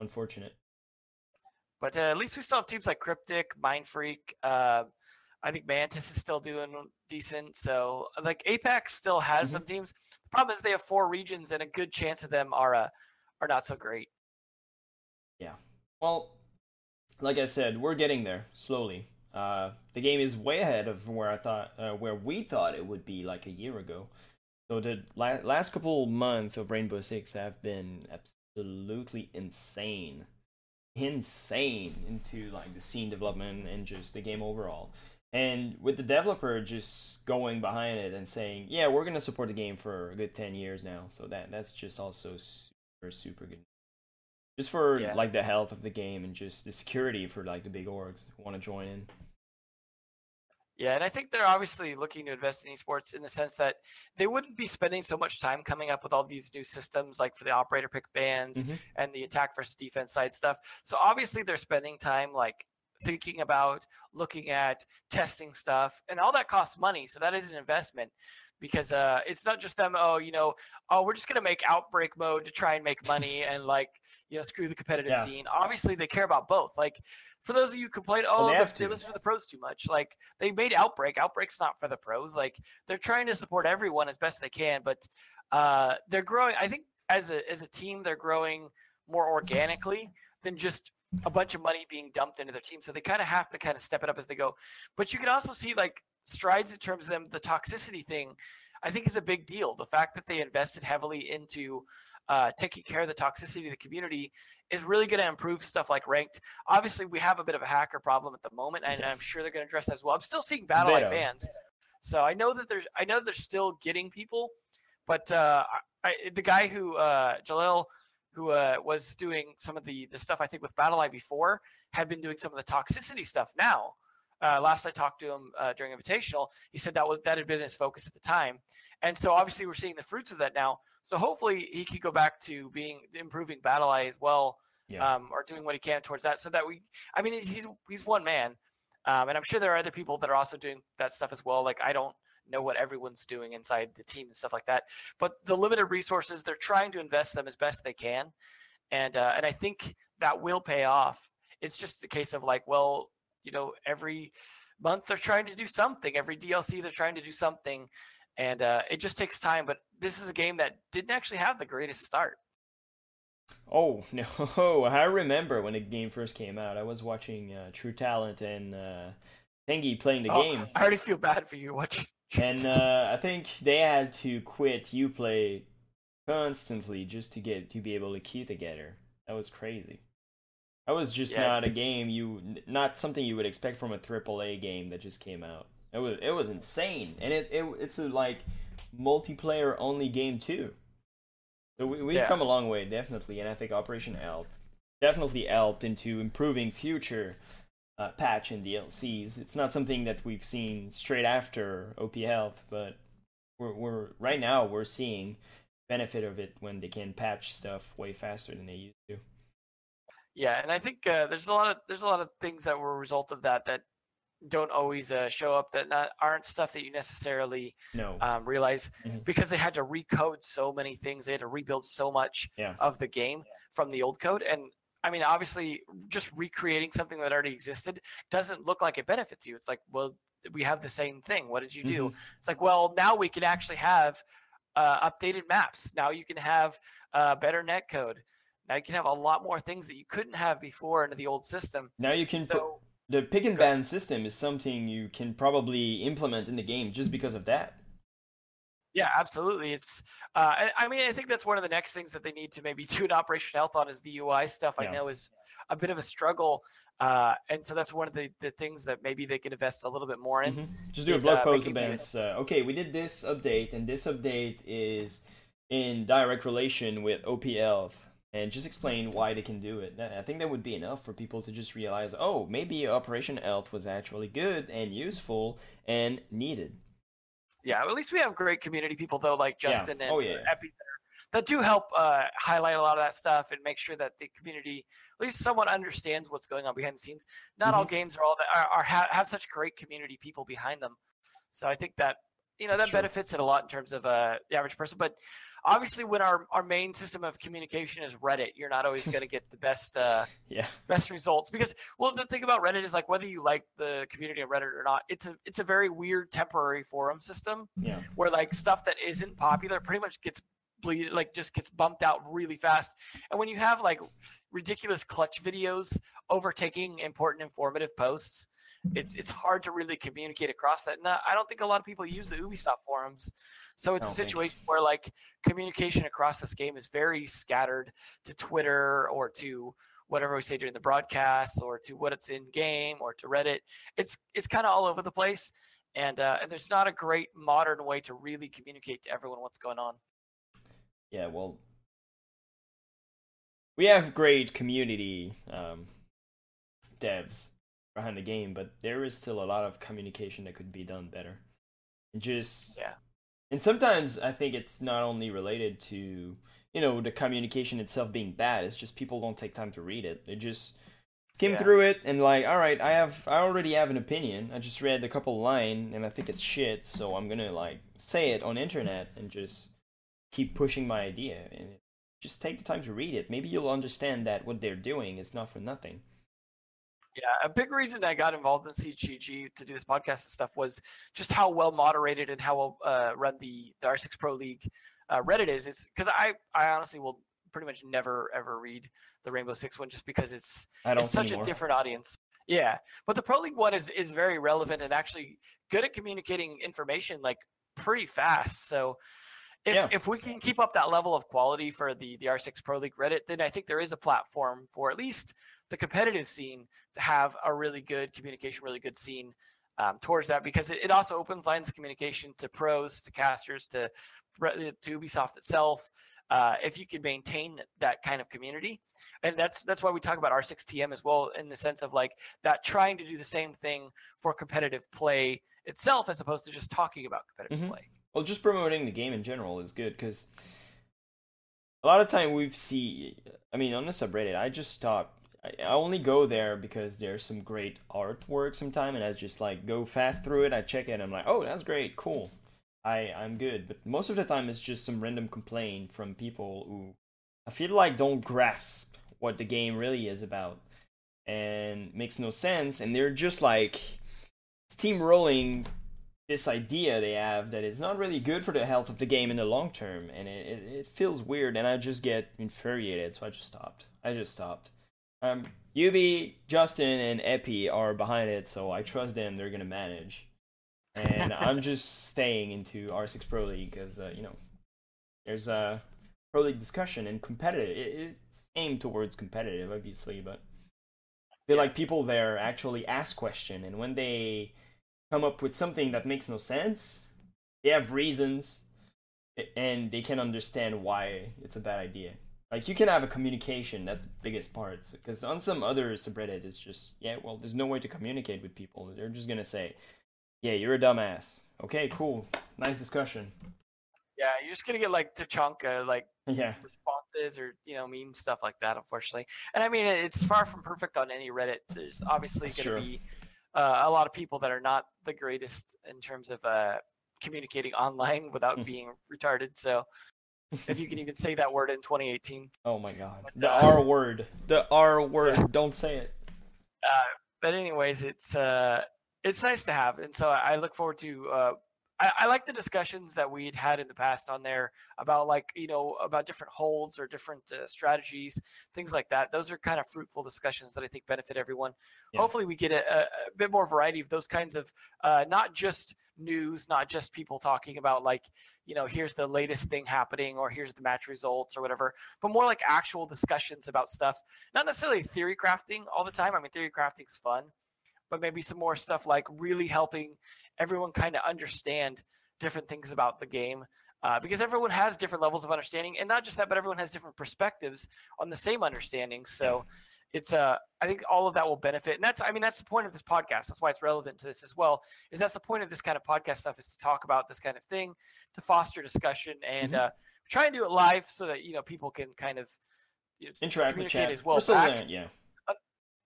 unfortunate. But uh, at least we still have teams like Cryptic, Mind Freak. Uh, I think Mantis is still doing decent. So like APAC still has Mhm. some teams. The problem is they have four regions, and a good chance of them are uh, are not so great. Yeah. Well, like I said, we're getting there slowly. Uh, the game is way ahead of where I thought, uh, where we thought it would be like a year ago. So the la- last couple months of Rainbow Six have been absolutely insane, insane into like the scene development and just the game overall. And with the developer just going behind it and saying, "Yeah, we're gonna support the game for a good ten years now," so that that's just also super super good just for Yeah. like the health of the game and just the security for like the big orgs who want to join in. Yeah, and I think they're obviously looking to invest in esports in the sense that they wouldn't be spending so much time coming up with all these new systems, like for the operator pick bans Mhm. and the attack versus defense side stuff. So obviously they're spending time like thinking about, looking at, testing stuff, and all that costs money. So that is an investment because uh, it's not just them. Oh, you know, oh, we're just gonna make outbreak mode to try and make money and like you know screw the competitive Yeah. scene. Obviously they care about both. Like for those of you who complain, Well, oh, they they, they listen to the pros too much. Like they made Outbreak. Outbreak's not for the pros. Like they're trying to support everyone as best they can, but uh, they're growing. I think as a as a team, they're growing more organically than just a bunch of money being dumped into their team. So they kind of have to kind of step it up as they go. But you can also see like strides in terms of them. The toxicity thing, I think, is a big deal. The fact that they invested heavily into uh, taking care of the toxicity of the community is really going to improve stuff like ranked. Obviously, we have a bit of a hacker problem at the moment, and I'm sure they're going to address that as well. I'm still seeing BattlEye bans, so I know that there's I know they're still getting people, but uh, I, the guy who uh, Jalil, who uh, was doing some of the the stuff I think with battle before, had been doing some of the toxicity stuff now. Uh, last I talked to him uh, during Invitational, he said that was that had been his focus at the time, and so obviously we're seeing the fruits of that now. So hopefully he could go back to being improving BattlEye as well, Yeah. um, or doing what he can towards that, so that we. I mean, he's he's, he's one man, um, and I'm sure there are other people that are also doing that stuff as well. Like I don't know what everyone's doing inside the team and stuff like that, but the limited resources they're trying to invest them as best they can, and uh, and I think that will pay off. It's just a case of like, well, you know, every month they're trying to do something. Every DLC they're trying to do something, and uh, it just takes time. But this is a game that didn't actually have the greatest start. Oh no! I remember when the game first came out. I was watching uh, True Talent and uh, Tengi playing the Oh, game, I already feel bad for you watching. and uh, I think they had to quit you play constantly just to get to be able to keep together. That was crazy. That was just Yeah, not a game you, not something you would expect from a AAA game that just came out. It was it was insane, and it, it it's a like multiplayer only game too. So we, we've Yeah. come a long way, definitely, and I think Operation Health definitely helped into improving future uh, patch and DLCs. It's not something that we've seen straight after OP Health, but we're we're right now we're seeing benefit of it when they can patch stuff way faster than they used to. Yeah, and I think uh, there's a lot of there's a lot of things that were a result of that that don't always uh, show up that not aren't stuff that you necessarily no. um, realize Mhm. because they had to recode so many things they had to rebuild so much Yeah. of the game from the old code and i mean obviously just recreating something that already existed doesn't look like it benefits you. It's like well we have the same thing. What did you do? Mhm. it's like well now we can actually have uh, updated maps. Now you can have uh, better net code now you can have a lot more things that you couldn't have before under the old system Now you can put so the pick and ban system is something you can probably implement in the game just because of that. Yeah, absolutely. It's, uh, I, mean, I think that's one of the next things that they need to maybe do an Operation Health on is the UI stuff. Yeah. I know is a bit of a struggle, uh, and so that's one of the, the things that maybe they can invest a little bit more in. Mhm. Just do a blog uh, post about, uh, okay, we did this update, and this update is in direct relation with OP Health, and just explain why they can do it. I think that would be enough for people to just realize, oh, maybe Operation Health was actually good and useful and needed. Yeah, at least we have great community people though, like Yeah. Justin and Oh, yeah. Epi, that, do help uh, highlight a lot of that stuff and make sure that the community, at least someone understands what's going on behind the scenes. Not all Mm-hmm. games are all that are, are have, have such great community people behind them. So I think that you know that true. benefits it a lot in terms of uh, the average person. But obviously, when our, our main system of communication is Reddit, you're not always going to get the best uh, Yeah. best results because well the thing about Reddit is like whether you like the community of Reddit or not, it's a it's a very weird temporary forum system Yeah. where like stuff that isn't popular pretty much gets bleed like just gets bumped out really fast. And when you have like ridiculous clutch videos overtaking important informative posts, it's it's hard to really communicate across that. I don't think a lot of people use the Ubisoft forums. So it's a situation where like communication across this game is very scattered to Twitter or to whatever we say during the broadcast or to what it's in game or to Reddit. It's it's kind of all over the place and uh, and there's not a great modern way to really communicate to everyone what's going on. Yeah, well, we have great community um, devs behind the game, but there is still a lot of communication that could be done better. And just Yeah. and sometimes I think it's not only related to you know the communication itself being bad. It's just people don't take time to read it. They just skim Yeah. through it and like, all right, I have I already have an opinion. I just read a couple line and I think it's shit, so I'm gonna like say it on internet and just keep pushing my idea and just take the time to read it. Maybe you'll understand that what they're doing is not for nothing. Yeah, a big reason I got involved in CGG to do this podcast and stuff was just how well moderated and how well uh, run the, the R6 Pro League uh, Reddit is. It's because I I honestly will pretty much never ever read the Rainbow Six one just because it's it's such anymore. a different audience. Yeah, but the Pro League one is is very relevant and actually good at communicating information like pretty fast. So if Yeah. if we can keep up that level of quality for the the R6 Pro League Reddit, then I think there is a platform for at least the competitive scene to have a really good communication, really good scene um, towards that because it, it also opens lines of communication to pros, to casters, to to Ubisoft itself. Uh, if you can maintain that kind of community, and that's that's why we talk about R6TM as well, in the sense of like that trying to do the same thing for competitive play itself, as opposed to just talking about competitive Mhm. play. Well, just promoting the game in general is good because a lot of time we've see. I mean, on the subreddit, I just stop. I, only go there because there's some great artwork sometime, and I just like go fast through it. I check it, and I'm like, oh, that's great, cool. I I'm good. But most of the time, it's just some random complaint from people who I feel like don't grasp what the game really is about, and makes no sense, and they're just like steamrolling this idea they have that is not really good for the health of the game in the long term, and it, it, it feels weird, and I just get infuriated, so I just stopped. I just stopped. Um, Yubi, Justin, and Epi are behind it, so I trust them. They're gonna manage, and I'm just staying into R6 Pro League because uh, you know there's a Pro League discussion and competitive. It, it's aimed towards competitive, obviously, but I feel like people there actually ask question, and when they come up with something that makes no sense. They have reasons, and they can understand why it's a bad idea. Like you can have a communication. That's the biggest part. Because on some other subreddit, it's just yeah. Well, there's no way to communicate with people. They're just gonna say, "Yeah, you're a dumbass." Okay, cool, nice discussion. Yeah, you're just gonna get like Tachanka like Yeah, responses or you know meme stuff like that, unfortunately. And I mean, it's far from perfect on any Reddit. There's obviously That's gonna true. be uh, a lot of people that are not the greatest in terms of uh, communicating online without Hmm. being retarded. So if you can even say that word in 2018. Oh my god. But, The uh, R word. The R word. Don't say it. Uh, but anyways, it's uh, it's nice to have, and so I I look forward to. I, I like the discussions that we'd had in the past on there about like you know about different holds or different uh, strategies, things like that. Those are kind of fruitful discussions that I think benefit everyone. Yeah. Hopefully, we get a, a, a bit more variety of those kinds of uh, not just news, not just people talking about like you know here's the latest thing happening or here's the match results or whatever, but more like actual discussions about stuff not necessarily theory crafting all the time. I mean, theory crafting's fun, but maybe some more stuff like really helping everyone kind of understand different things about the game. Uh, because everyone has different levels of understanding, and not just that, but everyone has different perspectives on the same understanding. So, it's uh, I think all of that will benefit, and that's I mean that's the point of this podcast. That's why it's relevant to this as well. Is that's the point of this kind of podcast stuff is to talk about this kind of thing, to foster discussion, and Mhm. uh, try and do it live so that you know people can kind of you know, Interact with chat. as well We're still back. there, yeah.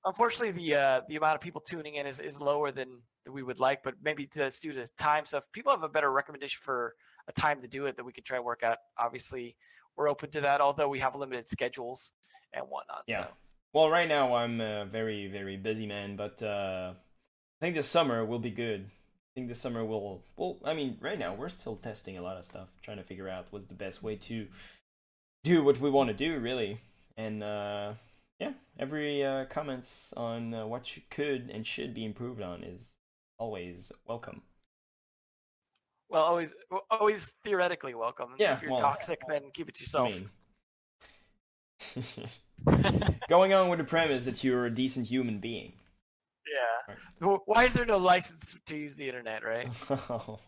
Unfortunately the uh, the amount of people tuning in is, is lower than, we would like but maybe that's due to time if people have a better recommendation for a time to do it that we could try and work out obviously we're open to that although we have limited schedules and whatnot Yeah. so Well, right now I'm a very, very busy man, but uh, I think this summer will be good. I think this summer will. Well, I mean, right now we're still testing a lot of stuff, trying to figure out what's the best way to do what we want to do, really. And uh, every uh, comments on uh, what you could and should be improved on is always welcome. well always always theoretically welcome Yeah, if you're well, toxic then keep it to yourself I mean, going on with the premise that you're a decent human being. yeah Wh- why is there no license to use the internet right we'll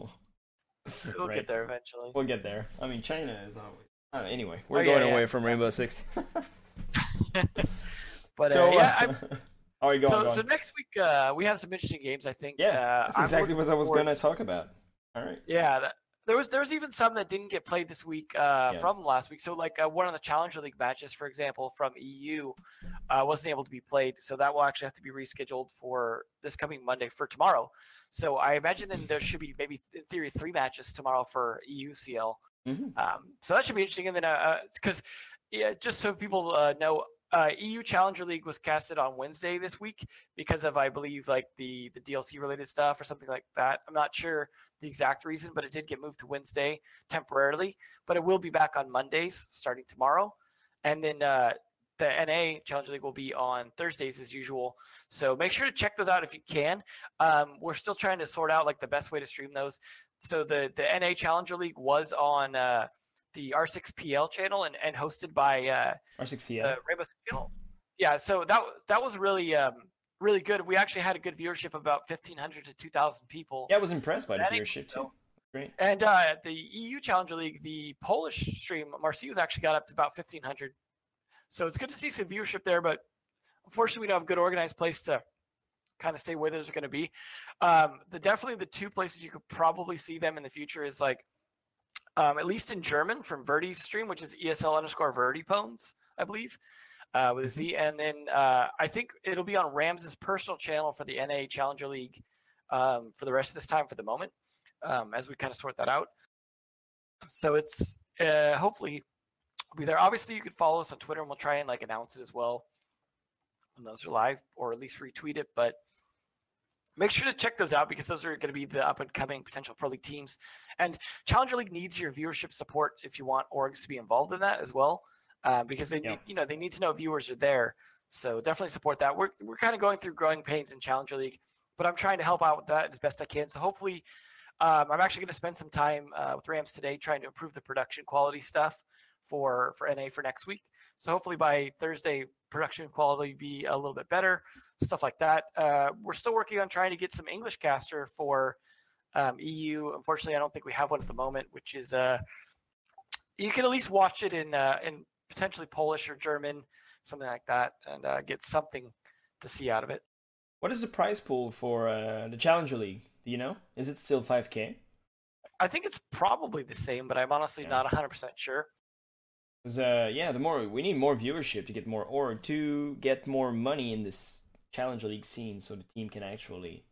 we'll get there eventually We'll get there. I mean, China is always. Uh, anyway, we're Oh, yeah, going yeah. away from Rainbow Six. but so, uh, yeah uh, I'm, are you going? so, go so on. next week uh, we have some interesting games i think yeah, uh, that's exactly what I was going to talk about. All right. Yeah, that, there was there was even some that didn't get played this week uh, Yeah. from last week. So like uh, one of the Challenger League matches, for example, from EU, uh, wasn't able to be played. So that will actually have to be rescheduled for this coming Monday for tomorrow. So I imagine then there should be maybe in theory three matches tomorrow for EU CL. Mhm. Um, so that should be interesting. And then because yeah, just so people uh, know. Uh, EU Challenger League was casted on Wednesday this week because of, I believe, like the the DLC related stuff or something like that. I'm not sure the exact reason, but it did get moved to Wednesday temporarily. But it will be back on Mondays starting tomorrow, and then uh, the NA Challenger League will be on Thursdays as usual. So make sure to check those out if you can. Um, we're still trying to sort out like the best way to stream those. So the the NA Challenger League was on uh, the R6PL channel and, and hosted by uh, R6CL. the Rainbow channel. Yeah, so that that was really um, really good. We actually had a good viewership, of about fifteen hundred to two thousand people. yeah, I was impressed by the viewership so. too. Great. And uh, the EU Challenger League, the Polish stream, Marcio's actually got up to about 1,500. So it's good to see some viewership there, but unfortunately, we don't have a good organized place to kind of say where those are going to be. Um, the definitely the two places you could probably see them in the future is like um, at least in German from Verdi's stream, which is ESL underscore Verdipones, I believe, uh, with a Z. And then uh, I think it'll be on Rams's personal channel for the NA Challenger League um, for the rest of this time for the moment, um, as we kind of sort that out. So it's uh, hopefully be there. Obviously, you could follow us on Twitter, and we'll try and like announce it as well when those are live, or at least retweet it. But make sure to check those out because those are going to be the up and coming potential pro league teams. And Challenger League needs your viewership support if you want orgs to be involved in that as well, uh, because they Yeah. need, you know they need to know viewers are there. So definitely support that. We're we're kind of going through growing pains in Challenger League, but I'm trying to help out with that as best I can. So hopefully, um, I'm actually going to spend some time uh, with Rams today trying to improve the production quality stuff for for NA for next week. So hopefully by Thursday, production quality be a little bit better, stuff like that. Uh, we're still working on trying to get some English caster for um, EU. Unfortunately, I don't think we have one at the moment, which is uh, you can at least watch it in uh, in potentially Polish or German, something like that, and uh, get something to see out of it. What is the prize pool for uh, the Challenger League? Do you know? Is it still 5k? I think it's probably the same, but I'm honestly Yeah. not 100% sure. 'Cause, uh, yeah, the more we need more viewership to get more, or to get more money in this Challenger League scene, so the team can actually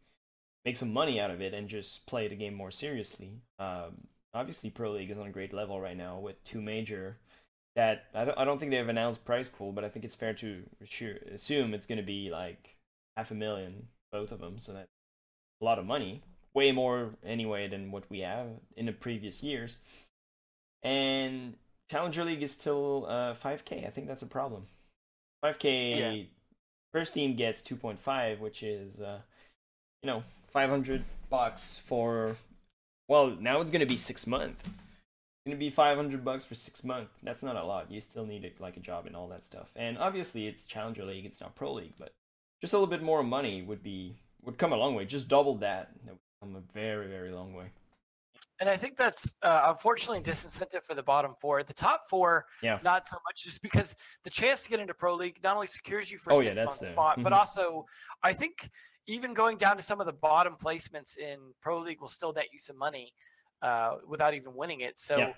make some money out of it and just play the game more seriously. Um, obviously, Pro League is on a great level right now with two major. That I don't, I don't think they have announced prize pool, but I think it's fair to assume it's going to be like half a million both of them. So that's a lot of money, way more anyway than what we have in the previous years. And Challenger League is still uh, 5k. I think that's a problem. 5k Yeah. first team gets 2.5, which is uh, you know 500 bucks for. Well, now it's gonna be six month. It's gonna be 500 bucks for six month. That's not a lot. You still need a, like a job and all that stuff. And obviously, it's Challenger League. It's not Pro League, but just a little bit more money would be would come a long way. Just double that. That would come a very very long way. And I think that's uh, unfortunately a disincentive for the bottom four. The top four, Yeah. not so much, just because the chance to get into Pro League not only secures you for Oh, a six that's month the- spot, but mhm. also I think even going down to some of the bottom placements in Pro League will still net you some money uh, without even winning it. So Yeah.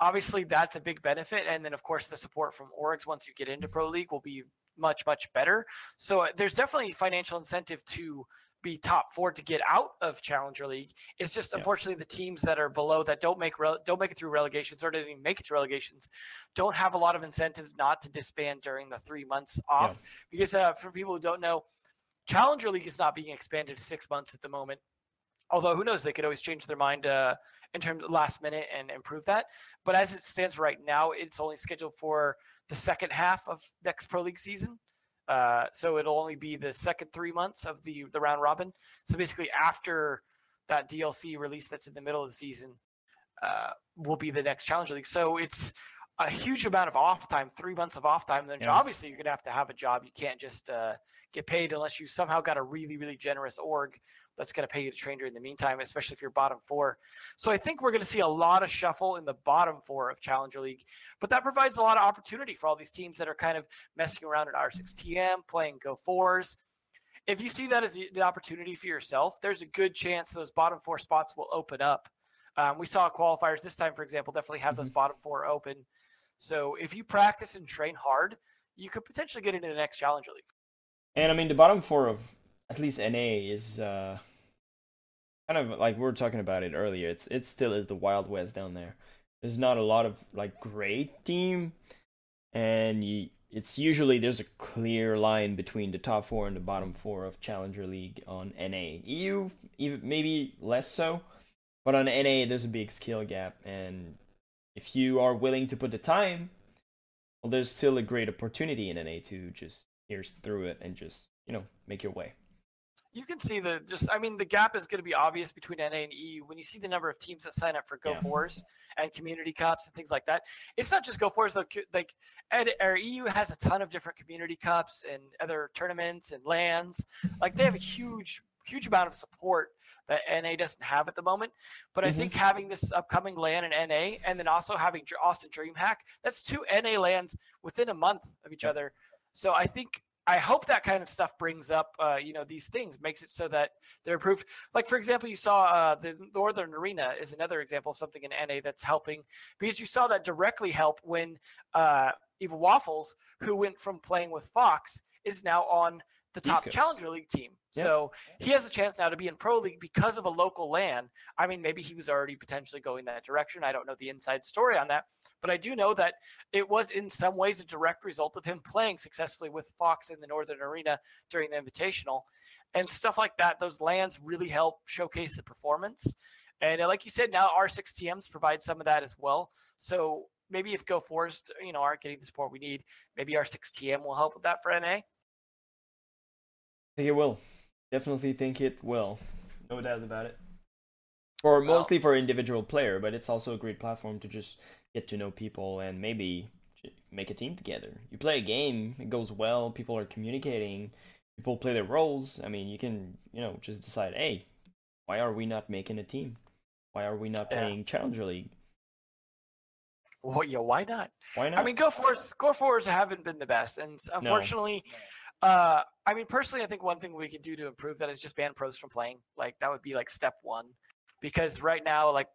obviously that's a big benefit. And then of course the support from orgs once you get into Pro League will be much much better. So uh, there's definitely financial incentive to be top four to get out of Challenger League. It's just Yeah. unfortunately the teams that are below that don't make rele- don't make it through relegations or didn't even make it to relegations don't have a lot of incentive not to disband during the three months off. Because uh, for people who don't know, Challenger League is not being expanded to six months at the moment. Although who knows, they could always change their mind uh, in terms of last minute and improve that. But as it stands right now, it's only scheduled for the second half of next Pro League season. Uh, so it'll only be the second three months of the the round robin. So basically, after that DLC release that's in the middle of the season, uh, will be the next Challenger League. So it's a huge amount of off time, three months of off time. Then Yeah. obviously you're gonna have to have a job. You can't just uh, get paid unless you somehow got a really really generous org that's gonna pay you to train during the meantime, especially if you're bottom four. So I think we're gonna see a lot of shuffle in the bottom four of Challenger League, but that provides a lot of opportunity for all these teams that are kind of messing around at R6TM, playing Go fours. If you see that as an opportunity for yourself, there's a good chance those bottom four spots will open up. Um, we saw qualifiers this time, for example, definitely have those bottom four open. So if you practice and train hard, you could potentially get into the next Challenger League. And I mean, the bottom four of at least NA is uh, kind of like we were talking about it earlier. It's it still is the Wild West down there. There's not a lot of like great team, and you, it's usually there's a clear line between the top four and the bottom four of Challenger League on NA. EU even maybe less so, but on NA there's a big skill gap, and if you are willing to put the time, well, there's still a great opportunity in NA to just pierce through it and just you know make your way. You can see the just, I mean, the gap is going to be obvious between NA and EU when you see the number of teams that sign up for Go Yeah. Fours and community cups and things like that. It's not just Go Fours though. Like, Ed, or EU has a ton of different community cups and other tournaments and LANs. Like, they have a huge, huge amount of support that NA doesn't have at the moment. But I Mhm. think having this upcoming LAN in NA and then also having Austin DreamHack, that's two NA LANs within a month of each other. So I think I hope that kind of stuff brings up, uh, you know, these things, makes it so that they're approved. Like for example, you saw uh, the Northern Arena is another example of something in NA that's helping because you saw that directly help when uh, Eva Waffles, who went from playing with Fox, is now on the top Challenger League team. Yeah. So he has a chance now to be in Pro League because of a local LAN. I mean, maybe he was already potentially going that direction. I don't know the inside story on that, but I do know that it was in some ways a direct result of him playing successfully with Fox in the Northern Arena during the Invitational. And stuff like that, those LANs really help showcase the performance. And uh, like you said, now R6TMs provide some of that as well. So maybe if Go Forest, you know, aren't getting the support we need, maybe R6TM will help with that for NA. I think it will. Definitely think it will. No doubt about it. For mostly for individual player, but it's also a great platform to just get to know people and maybe make a team together. You play a game, it goes well, people are communicating, people play their roles. I mean, you can, you know, just decide, hey, why are we not making a team? Why are we not Yeah. playing Challenger League? Well, yeah, why not? Why not? I mean, Go Force, Go Force haven't been the best, and unfortunately, no. uh, I mean, personally, I think one thing we could do to improve that is just ban pros from playing. Like that would be like step one, because right now, like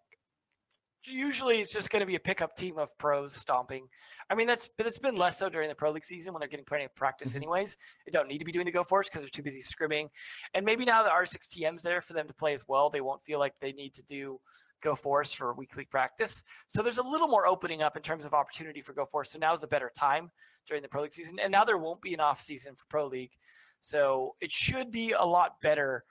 usually it's just going to be a pickup team of pros stomping. I mean, that's but it's been less so during the pro league season when they're getting plenty of practice mm-hmm. anyways. They don't need to be doing the go force because they're too busy scrimming. And maybe now the R6TM's there for them to play as well, they won't feel like they need to do go force for weekly practice. So there's a little more opening up in terms of opportunity for go force. So now is a better time during the pro league season. And now there won't be an off season for pro league. So it should be a lot better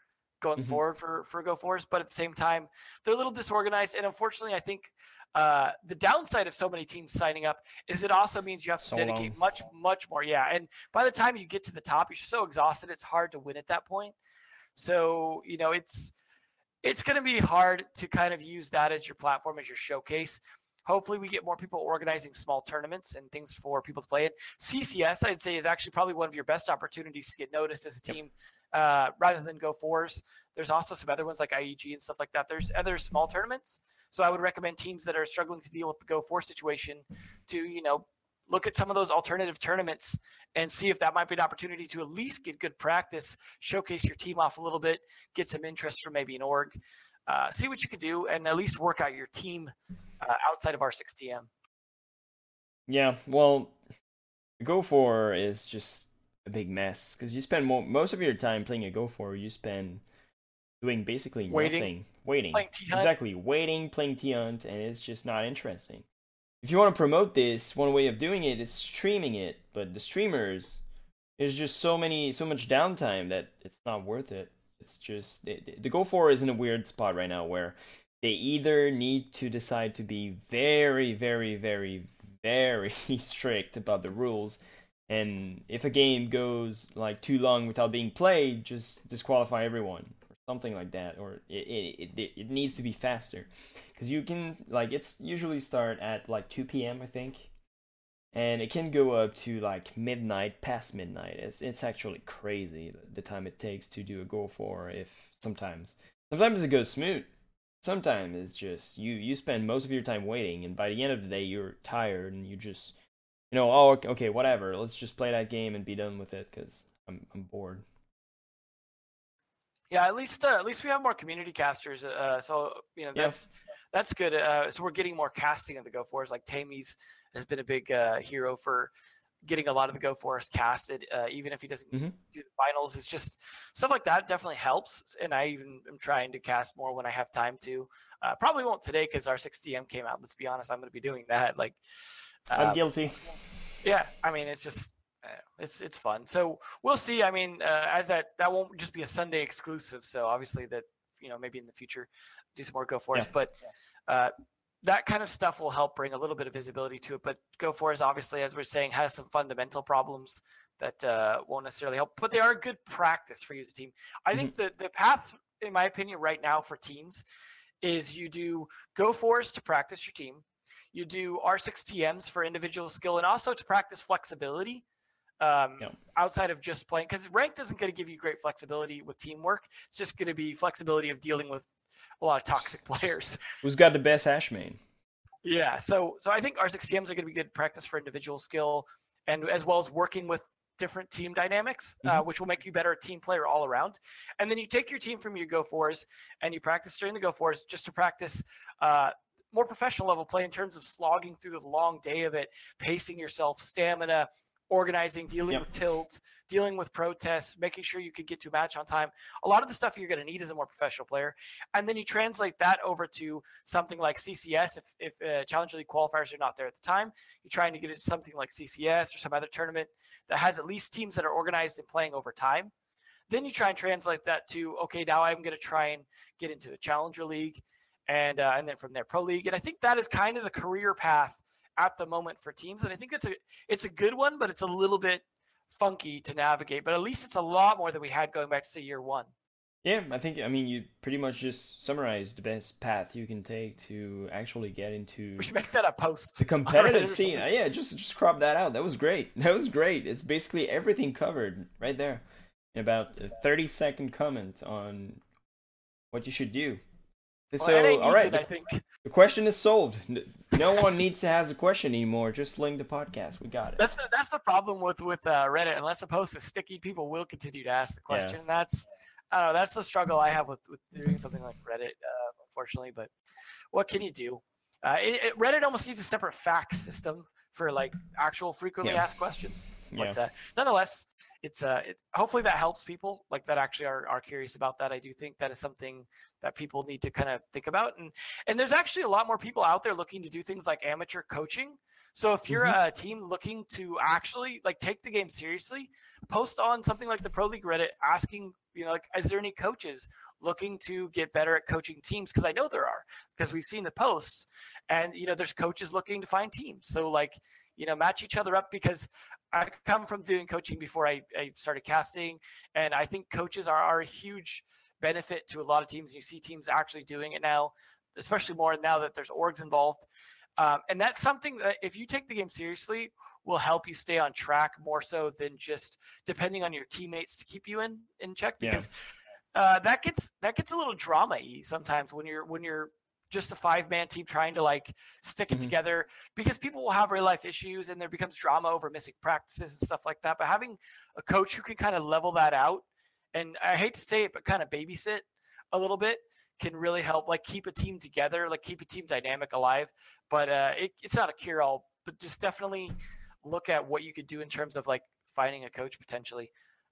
going mm-hmm. forward for for Go Force, but at the same time, they're a little disorganized. And unfortunately, I think uh, the downside of so many teams signing up is it also means you have to so dedicate long. much, much more. Yeah, and by the time you get to the top, you're so exhausted; it's hard to win at that point. So you know, it's it's going to be hard to kind of use that as your platform, as your showcase. Hopefully, we get more people organizing small tournaments and things for people to play it. CCS, I'd say, is actually probably one of your best opportunities to get noticed as a team. Uh, rather than go fours. There's also some other ones like IEG and stuff like that. There's other small tournaments. So I would recommend teams that are struggling to deal with the go four situation to, you know, look at some of those alternative tournaments and see if that might be an opportunity to at least get good practice, showcase your team off a little bit, get some interest from maybe an org, uh, see what you could do, and at least work out your team uh, outside of R6TM. Yeah, well, Go for is just a big mess because you spend mo- most of your time playing a Go for you spend doing basically waiting, nothing, waiting, exactly. Waiting, playing T Hunt, and it's just not interesting. If you want to promote this, one way of doing it is streaming it, but the streamers, there's just so many, so much downtime that it's not worth it. It's just it, the Go for is in a weird spot right now where they either need to decide to be very, very, very, very strict about the rules and if a game goes like too long without being played, just disqualify everyone or something like that, or it it, it, it needs to be faster, because you can like it's usually start at like 2 p.m. I think, and it can go up to like midnight, past midnight. It's it's actually crazy the time it takes to do a go for if sometimes sometimes it goes smooth. Sometimes it's just you you spend most of your time waiting, and by the end of the day you're tired and you just you know, oh, okay, whatever. Let's just play that game and be done with it because I'm I'm bored. Yeah, at least uh, at least we have more community casters. Uh, so you know that's that's good. Uh, so we're getting more casting of the Go Force. Like Tammy's has been a big uh, hero for getting a lot of the Go Force casted, uh, even if he doesn't mm-hmm. do the finals. It's just stuff like that definitely helps. And I even am trying to cast more when I have time to. Uh, probably won't today because R6TM came out. Let's be honest, I'm going to be doing that. Like I'm um, guilty. Yeah, I mean, it's just uh, it's it's fun. So we'll see. I mean, uh, as that that won't just be a Sunday exclusive. So obviously that you know maybe in the future do some more Go Force, yeah. but uh, that kind of stuff will help bring a little bit of visibility to it. But Go Force obviously, as we're saying, has some fundamental problems that uh, won't necessarily help, but they are good practice for you as a team. I mm-hmm. think the the path, in my opinion, right now for teams is you do Go Force to practice your team you do R6TMs for individual skill and also to practice flexibility um, yeah. outside of just playing. Because ranked isn't going to give you great flexibility with teamwork. It's just going to be flexibility of dealing with a lot of toxic players. Who's got the best Ash main? Yeah, so so I think R6TMs are going to be good practice for individual skill, and as well as working with different team dynamics, uh, mm-hmm. uh, which will make you better a team player all around. And then you take your team from your go fours and you practice during the go fours just to practice uh, more professional level play in terms of slogging through the long day of it, pacing yourself, stamina, organizing, dealing yep. with tilt, dealing with protests, making sure you can get to a match on time. A lot of the stuff you're going to need as a more professional player. And then you translate that over to something like CCS. If, if uh, Challenger League qualifiers are not there at the time, you're trying to get it to something like CCS or some other tournament that has at least teams that are organized and playing over time. Then you try and translate that to, okay, now I'm going to try and get into a Challenger League and uh, and then from there pro league. And I think that is kind of the career path at the moment for teams. And I think it's a it's a good one, but it's a little bit funky to navigate. But at least it's a lot more than we had going back to say year one. Yeah, I think I mean you pretty much just summarized the best path you can take to actually get into. We should make that a post. The competitive scene. Yeah, just just crop that out. That was great. That was great. It's basically everything covered right there. In about a thirty second comment on what you should do so all right, it, the, I think. the question is solved. No one needs to ask a question anymore. Just link the podcast. We got it. That's the that's the problem with with uh, Reddit. Unless the post is sticky, people will continue to ask the Yeah. question. That's I don't know. That's the struggle I have with, with doing something like Reddit, uh, unfortunately. But what can you do? Uh, it, it, Reddit almost needs a separate FAQs system for like actual frequently Yeah. asked questions. Yeah. But uh, nonetheless, it's uh, it, hopefully that helps people like that actually are, are curious about that. I do think that is something that people need to kind of think about, and and there's actually a lot more people out there looking to do things like amateur coaching. So if you're Mhm. a team looking to actually like take the game seriously, post on something like the Pro League Reddit asking, you know, like, is there any coaches looking to get better at coaching teams? Because I know there are, because we've seen the posts, and you know, there's coaches looking to find teams. So like, you know, match each other up because I come from doing coaching before I, I started casting, and I think coaches are, are a huge benefit to a lot of teams. You see teams actually doing it now, especially more now that there's orgs involved. Um, and that's something that if you take the game seriously, will help you stay on track more so than just depending on your teammates to keep you in in check Yeah. because uh, that gets that gets a little drama y sometimes when you're when you're just a five man team trying to like stick it Mhm. together because people will have real life issues and there becomes drama over missing practices and stuff like that. But having a coach who can kind of level that out and I hate to say it, but kind of babysit a little bit can really help like keep a team together, like keep a team dynamic alive. But uh, it, it's not a cure all, but just definitely look at what you could do in terms of like finding a coach potentially.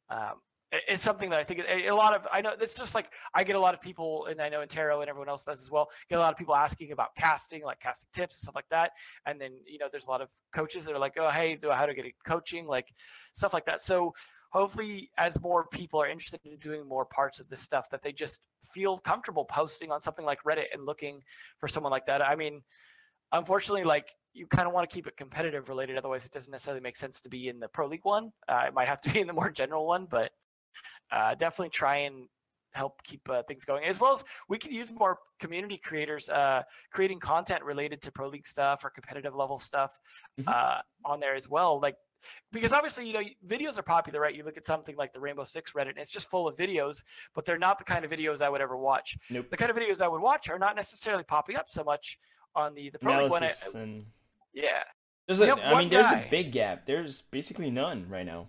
Um, it's something that I think a lot of I know it's just like I get a lot of people and I know Intero and everyone else does as well get a lot of people asking about casting like casting tips and stuff like that. And then you know there's a lot of coaches that are like oh hey do I how to get a coaching? Like stuff like that. So hopefully as more people are interested in doing more parts of this stuff that they just feel comfortable posting on something like Reddit and looking for someone like that. I mean unfortunately like you kind of want to keep it competitive related otherwise it doesn't necessarily make sense to be in the pro league one. Uh, it might have to be in the more general one but uh, definitely try and help keep uh, things going as well as we could use more community creators uh, creating content related to pro league stuff or competitive level stuff Mhm. uh, on there as well like because obviously you know videos are popular right you look at something like the rainbow six reddit and it's just full of videos but they're not the kind of videos i would ever watch Nope. the kind of videos i would watch are not necessarily popping up so much on the the pro league one I- and yeah there's a, I mean, there's guy. a big gap. There's basically none right now.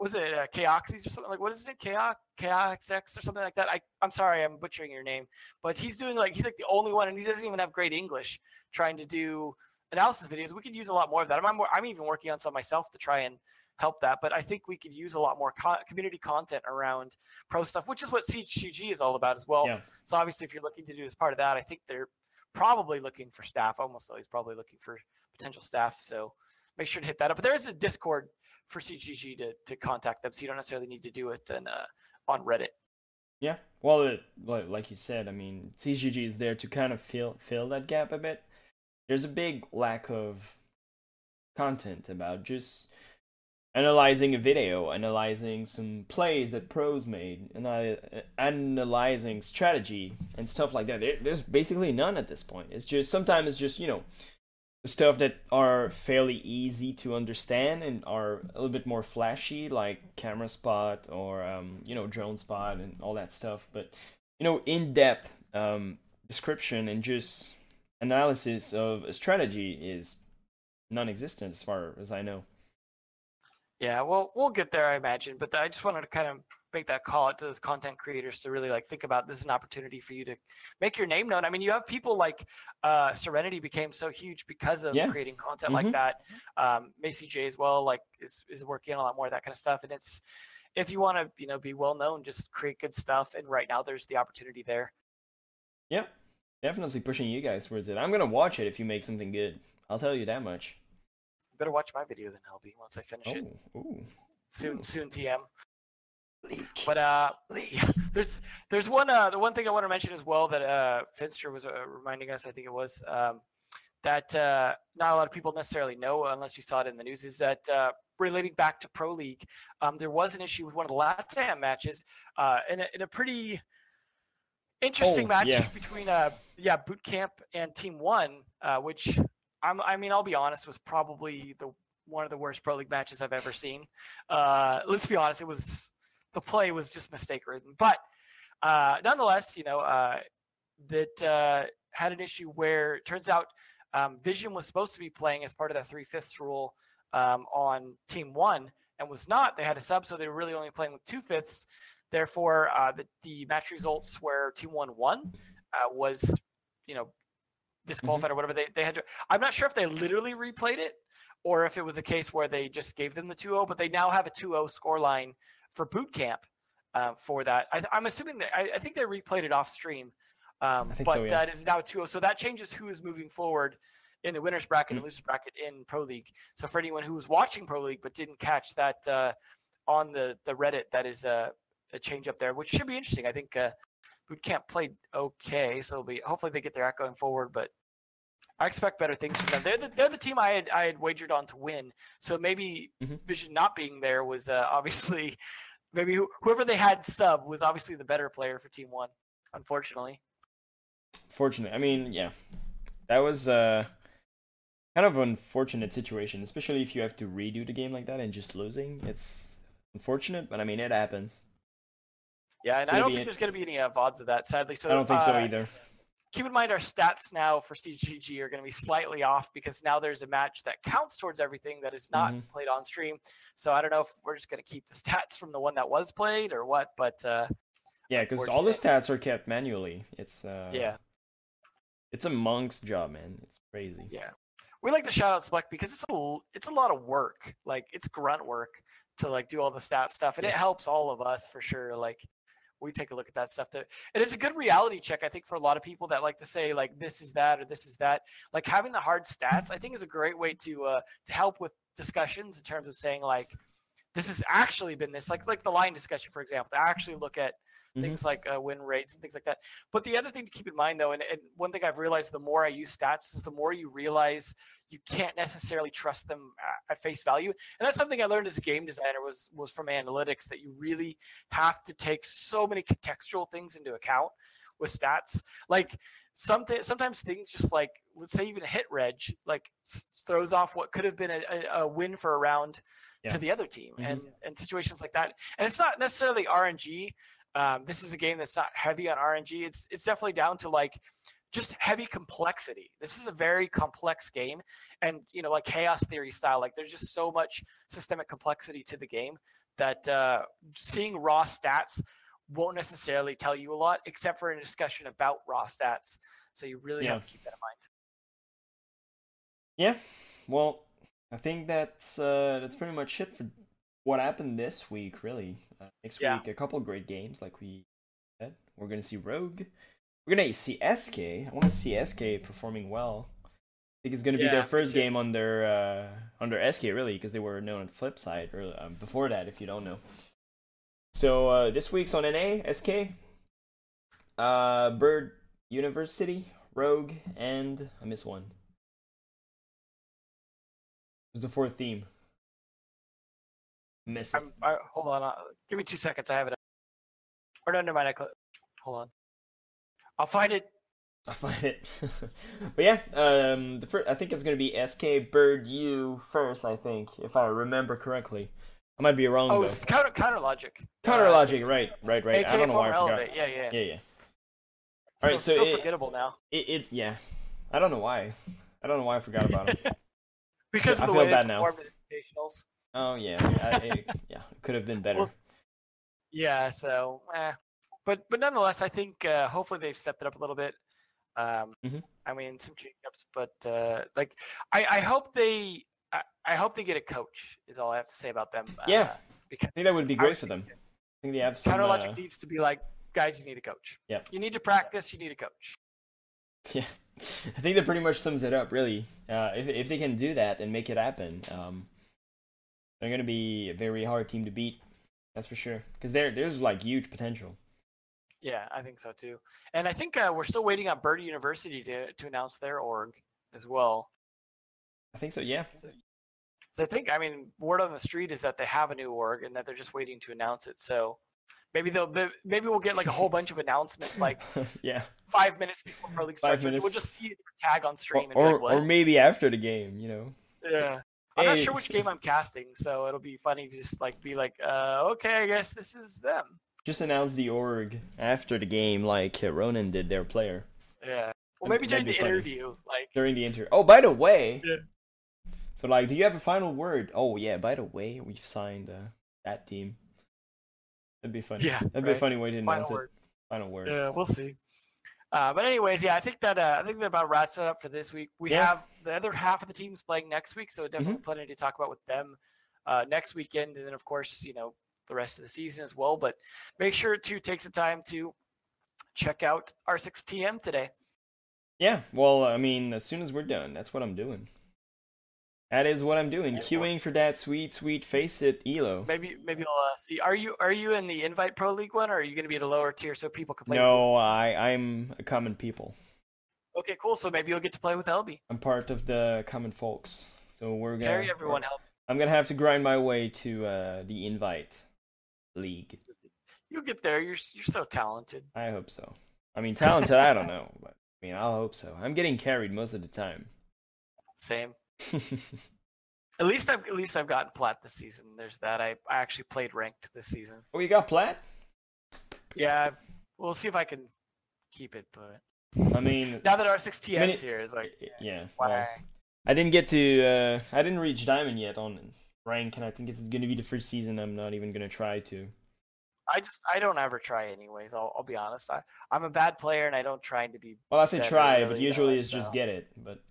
Was it uh, Koxes or something like what is it Kox KXX or something like that? I I'm sorry I'm butchering your name, but he's doing like he's like the only one, and he doesn't even have great English trying to do analysis videos. We could use a lot more of that. I'm more, I'm even working on some myself to try and help that, but I think we could use a lot more co- community content around pro stuff, which is what CG is all about as well. Yeah. So obviously, if you're looking to do as part of that, I think they're probably looking for staff. Almost always probably looking for potential staff. So make sure to hit that up. But there is a Discord for CGG to, to contact them, so you don't necessarily need to do it in, uh, on Reddit. Yeah. Well, it, like, like you said, I mean, CGG is there to kind of fill fill that gap a bit. There's a big lack of content about just analyzing a video, analyzing some plays that pros made, and analyzing strategy and stuff like that. There, there's basically none at this point. It's just sometimes it's just you know stuff that are fairly easy to understand and are a little bit more flashy, like camera spot or um, you know drone spot and all that stuff. But you know, in depth um, description and just analysis of a strategy is non-existent as far as I know. Yeah, well, we'll get there, I imagine. But I just wanted to kind of make that call out to those content creators to really like think about this is an opportunity for you to make your name known. I mean, you have people like uh, Serenity became so huge because of Yeah. creating content Mhm. like that. Um, Macie Jay as well, like is is working on a lot more of that kind of stuff. And it's if you want to, you know, be well known, just create good stuff. And right now, there's the opportunity there. Yeah, definitely pushing you guys towards it. I'm gonna watch it if you make something good. I'll tell you that much. Better watch my video then, LB, once I finish it. Oh, ooh. Soon, ooh. soon, TM. Leak. But uh, Leak. yeah, there's there's one uh the one thing I want to mention as well that uh Finster was uh, reminding us I think it was um that uh not a lot of people necessarily know unless you saw it in the news is that uh relating back to Pro League um there was an issue with one of the LATAM matches uh in a, in a pretty interesting Oh, match yeah. between uh yeah Boot Camp and Team One uh which I'm I mean I'll be honest was probably the one of the worst Pro League matches I've ever seen uh let's be honest it was the play was just mistake ridden. But uh, nonetheless, you know, uh, that uh, had an issue where it turns out um, Vision was supposed to be playing as part of that three fifths rule um, on Team One and was not. They had a sub, so they were really only playing with two fifths. Therefore, uh, the, the match results where Team One won uh, was, you know, disqualified mm-hmm. or whatever they, they had to. I'm not sure if they literally replayed it or if it was a case where they just gave them the 2-0, but they now have a 2-0 score line for boot camp uh, for that. I, am assuming that I, I, think they replayed it off stream, um, but so, yeah. uh, it is now 2-0. So that changes who is moving forward in the winners bracket mm-hmm. and losers bracket in Pro League. So for anyone who was watching Pro League but didn't catch that uh, on the the Reddit, that is a, a change up there, which should be interesting. I think uh, boot camp played okay, so it'll be hopefully they get their act going forward, but I expect better things from them. They're the, they're the team I had I had wagered on to win. So maybe mm-hmm. Vision not being there was uh, obviously maybe whoever they had sub was obviously the better player for Team One. Unfortunately. Fortunately, I mean, yeah, that was uh, kind of unfortunate situation, especially if you have to redo the game like that and just losing. It's unfortunate, but I mean, it happens. Yeah, and Maybe I don't think it... there's going to be any uh, VODs of that, sadly. So I don't think uh, so either keep in mind our stats now for CGG are going to be slightly off because now there's a match that counts towards everything that is not mm-hmm. played on stream. So I don't know if we're just going to keep the stats from the one that was played or what, but uh, yeah, because all the stats are kept manually. It's uh, yeah, it's a monk's job, man. It's crazy. Yeah, we like to shout out Spleck because it's a it's a lot of work. Like it's grunt work to like do all the stat stuff, and yeah. it helps all of us for sure. Like we take a look at that stuff and it's a good reality check i think for a lot of people that like to say like this is that or this is that. Like having the hard stats i think is a great way to uh to help with discussions in terms of saying like this has actually been this like like the Lion discussion for example to actually look at mm-hmm. things like uh, win rates and things like that but the other thing to keep in mind though and, and one thing i've realized the more i use stats is the more you realize you can't necessarily trust them at face value and that's something i learned as a game designer was was from analytics that you really have to take so many contextual things into account with stats like something sometimes things just like let's say even a hit reg like throws off what could have been a, a, a win for a round yeah. to the other team mm-hmm. and and situations like that and it's not necessarily rng um, this is a game that's not heavy on rng it's it's definitely down to like just heavy complexity. This is a very complex game, and you know, like chaos theory style, like there's just so much systemic complexity to the game that uh, seeing raw stats won't necessarily tell you a lot, except for a discussion about raw stats. So you really yeah. have to keep that in mind. Yeah, well, I think that's uh, that's pretty much it for what happened this week. Really, uh, next yeah. week a couple great games, like we said. We're gonna see Rogue. We're gonna see SK. I want to see SK performing well. I think it's gonna be yeah, their first game under uh, under SK really, because they were known on the flip side or um, before that. If you don't know. So uh, this week's on NA SK, uh, Bird University, Rogue, and I miss one. What's the fourth theme? Miss it. I, hold on, uh, give me two seconds. I have it. Or no, never mind. I cl- hold on. I'll find it. I'll find it. but yeah, um, the first, I think it's gonna be SK Bird U first. I think, if I remember correctly. I might be wrong. Oh, though. counter counter logic. Counter uh, logic, right, right, right. I don't know why I forgot. Yeah, yeah, yeah, yeah. All right, so, so, so it, forgettable now. It, it, yeah. I don't know why. I don't know why I forgot about it. because I, of the I feel bad now. invitationals. Oh yeah, I, it, yeah, it could have been better. Well, yeah, so eh, but but nonetheless, I think uh, hopefully they've stepped it up a little bit. Um, mm-hmm. I mean, some change-ups, but uh, like I, I hope they I, I, hope they get a coach. Is all I have to say about them. Yeah, uh, because I think that would be great for them. I think they have some. Counter logic uh, needs to be like, guys, you need a coach. Yeah, you need to practice. You need a coach. Yeah, I think that pretty much sums it up. Really, uh, if if they can do that and make it happen, um, they're going to be a very hard team to beat. That's for sure. Because there there's like huge potential. Yeah, I think so too. And I think uh, we're still waiting on Birdie University to to announce their org as well. I think so. Yeah. So, so I think I mean word on the street is that they have a new org and that they're just waiting to announce it. So maybe they'll maybe we'll get like a whole bunch of announcements like yeah five minutes before Pro League starts. We'll just see a tag on stream or or, like, or, maybe after the game. You know. Yeah. I'm not sure which game I'm casting, so it'll be funny to just like be like, uh, okay, I guess this is them just announce the org after the game, like Ronin did their player. Yeah. Well, maybe during the funny. interview, like during the interview. Oh, by the way. Yeah. So like, do you have a final word? Oh yeah. By the way, we've signed uh, that team. That'd be funny. Yeah, That'd be a funny way to final announce word. it. Final word. Yeah, we'll see. Uh, but anyways, yeah, I think that uh, I think that about wraps it up for this week. We Yeah. have the other half of the teams playing next week, so definitely Mm-hmm. plenty to talk about with them uh, next weekend, and then of course, you know, the rest of the season as well. But make sure to take some time to check out R6TM today. Yeah. Well, I mean, as soon as we're done, that's what I'm doing. That is what I'm doing. Queuing for that sweet, sweet FACEIT elo. Maybe maybe we'll uh, see. Are you are you in the Invite Pro League one, or are you going to be at a lower tier so people can play? No, I I'm a common people. Okay, cool. So maybe you'll get to play with Elby. I'm part of the common folks. So we're gonna. Carry everyone help. I'm gonna have to grind my way to uh, the invite league. You'll get there. You're you're so talented. I hope so. I mean, talented, I don't know, but I mean, I'll hope so. I'm getting carried most of the time. Same. At least I've at least I've gotten plat this season. There's that. I, I actually played ranked this season. oh, you got plat? Yeah, we'll see if I can keep it. But I mean, now that R6TM's Mini- here is like, yeah. why? Well, I didn't get to. Uh, I didn't reach diamond yet on rank, and I think it's gonna be the first season. I'm not even gonna try to. I just I don't ever try anyways. I'll I'll be honest. I I'm a bad player and I don't try to be. Well, I say try, but usually it's just get it. But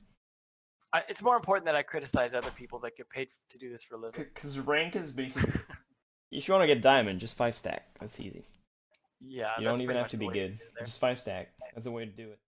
I, it's more important that I criticize other people that get paid to do this for a living. because rank is basically, if you want to get diamond, just five stack. That's easy. Yeah, You don't even have to be good. do it there. Just five stack. That's the way to do it.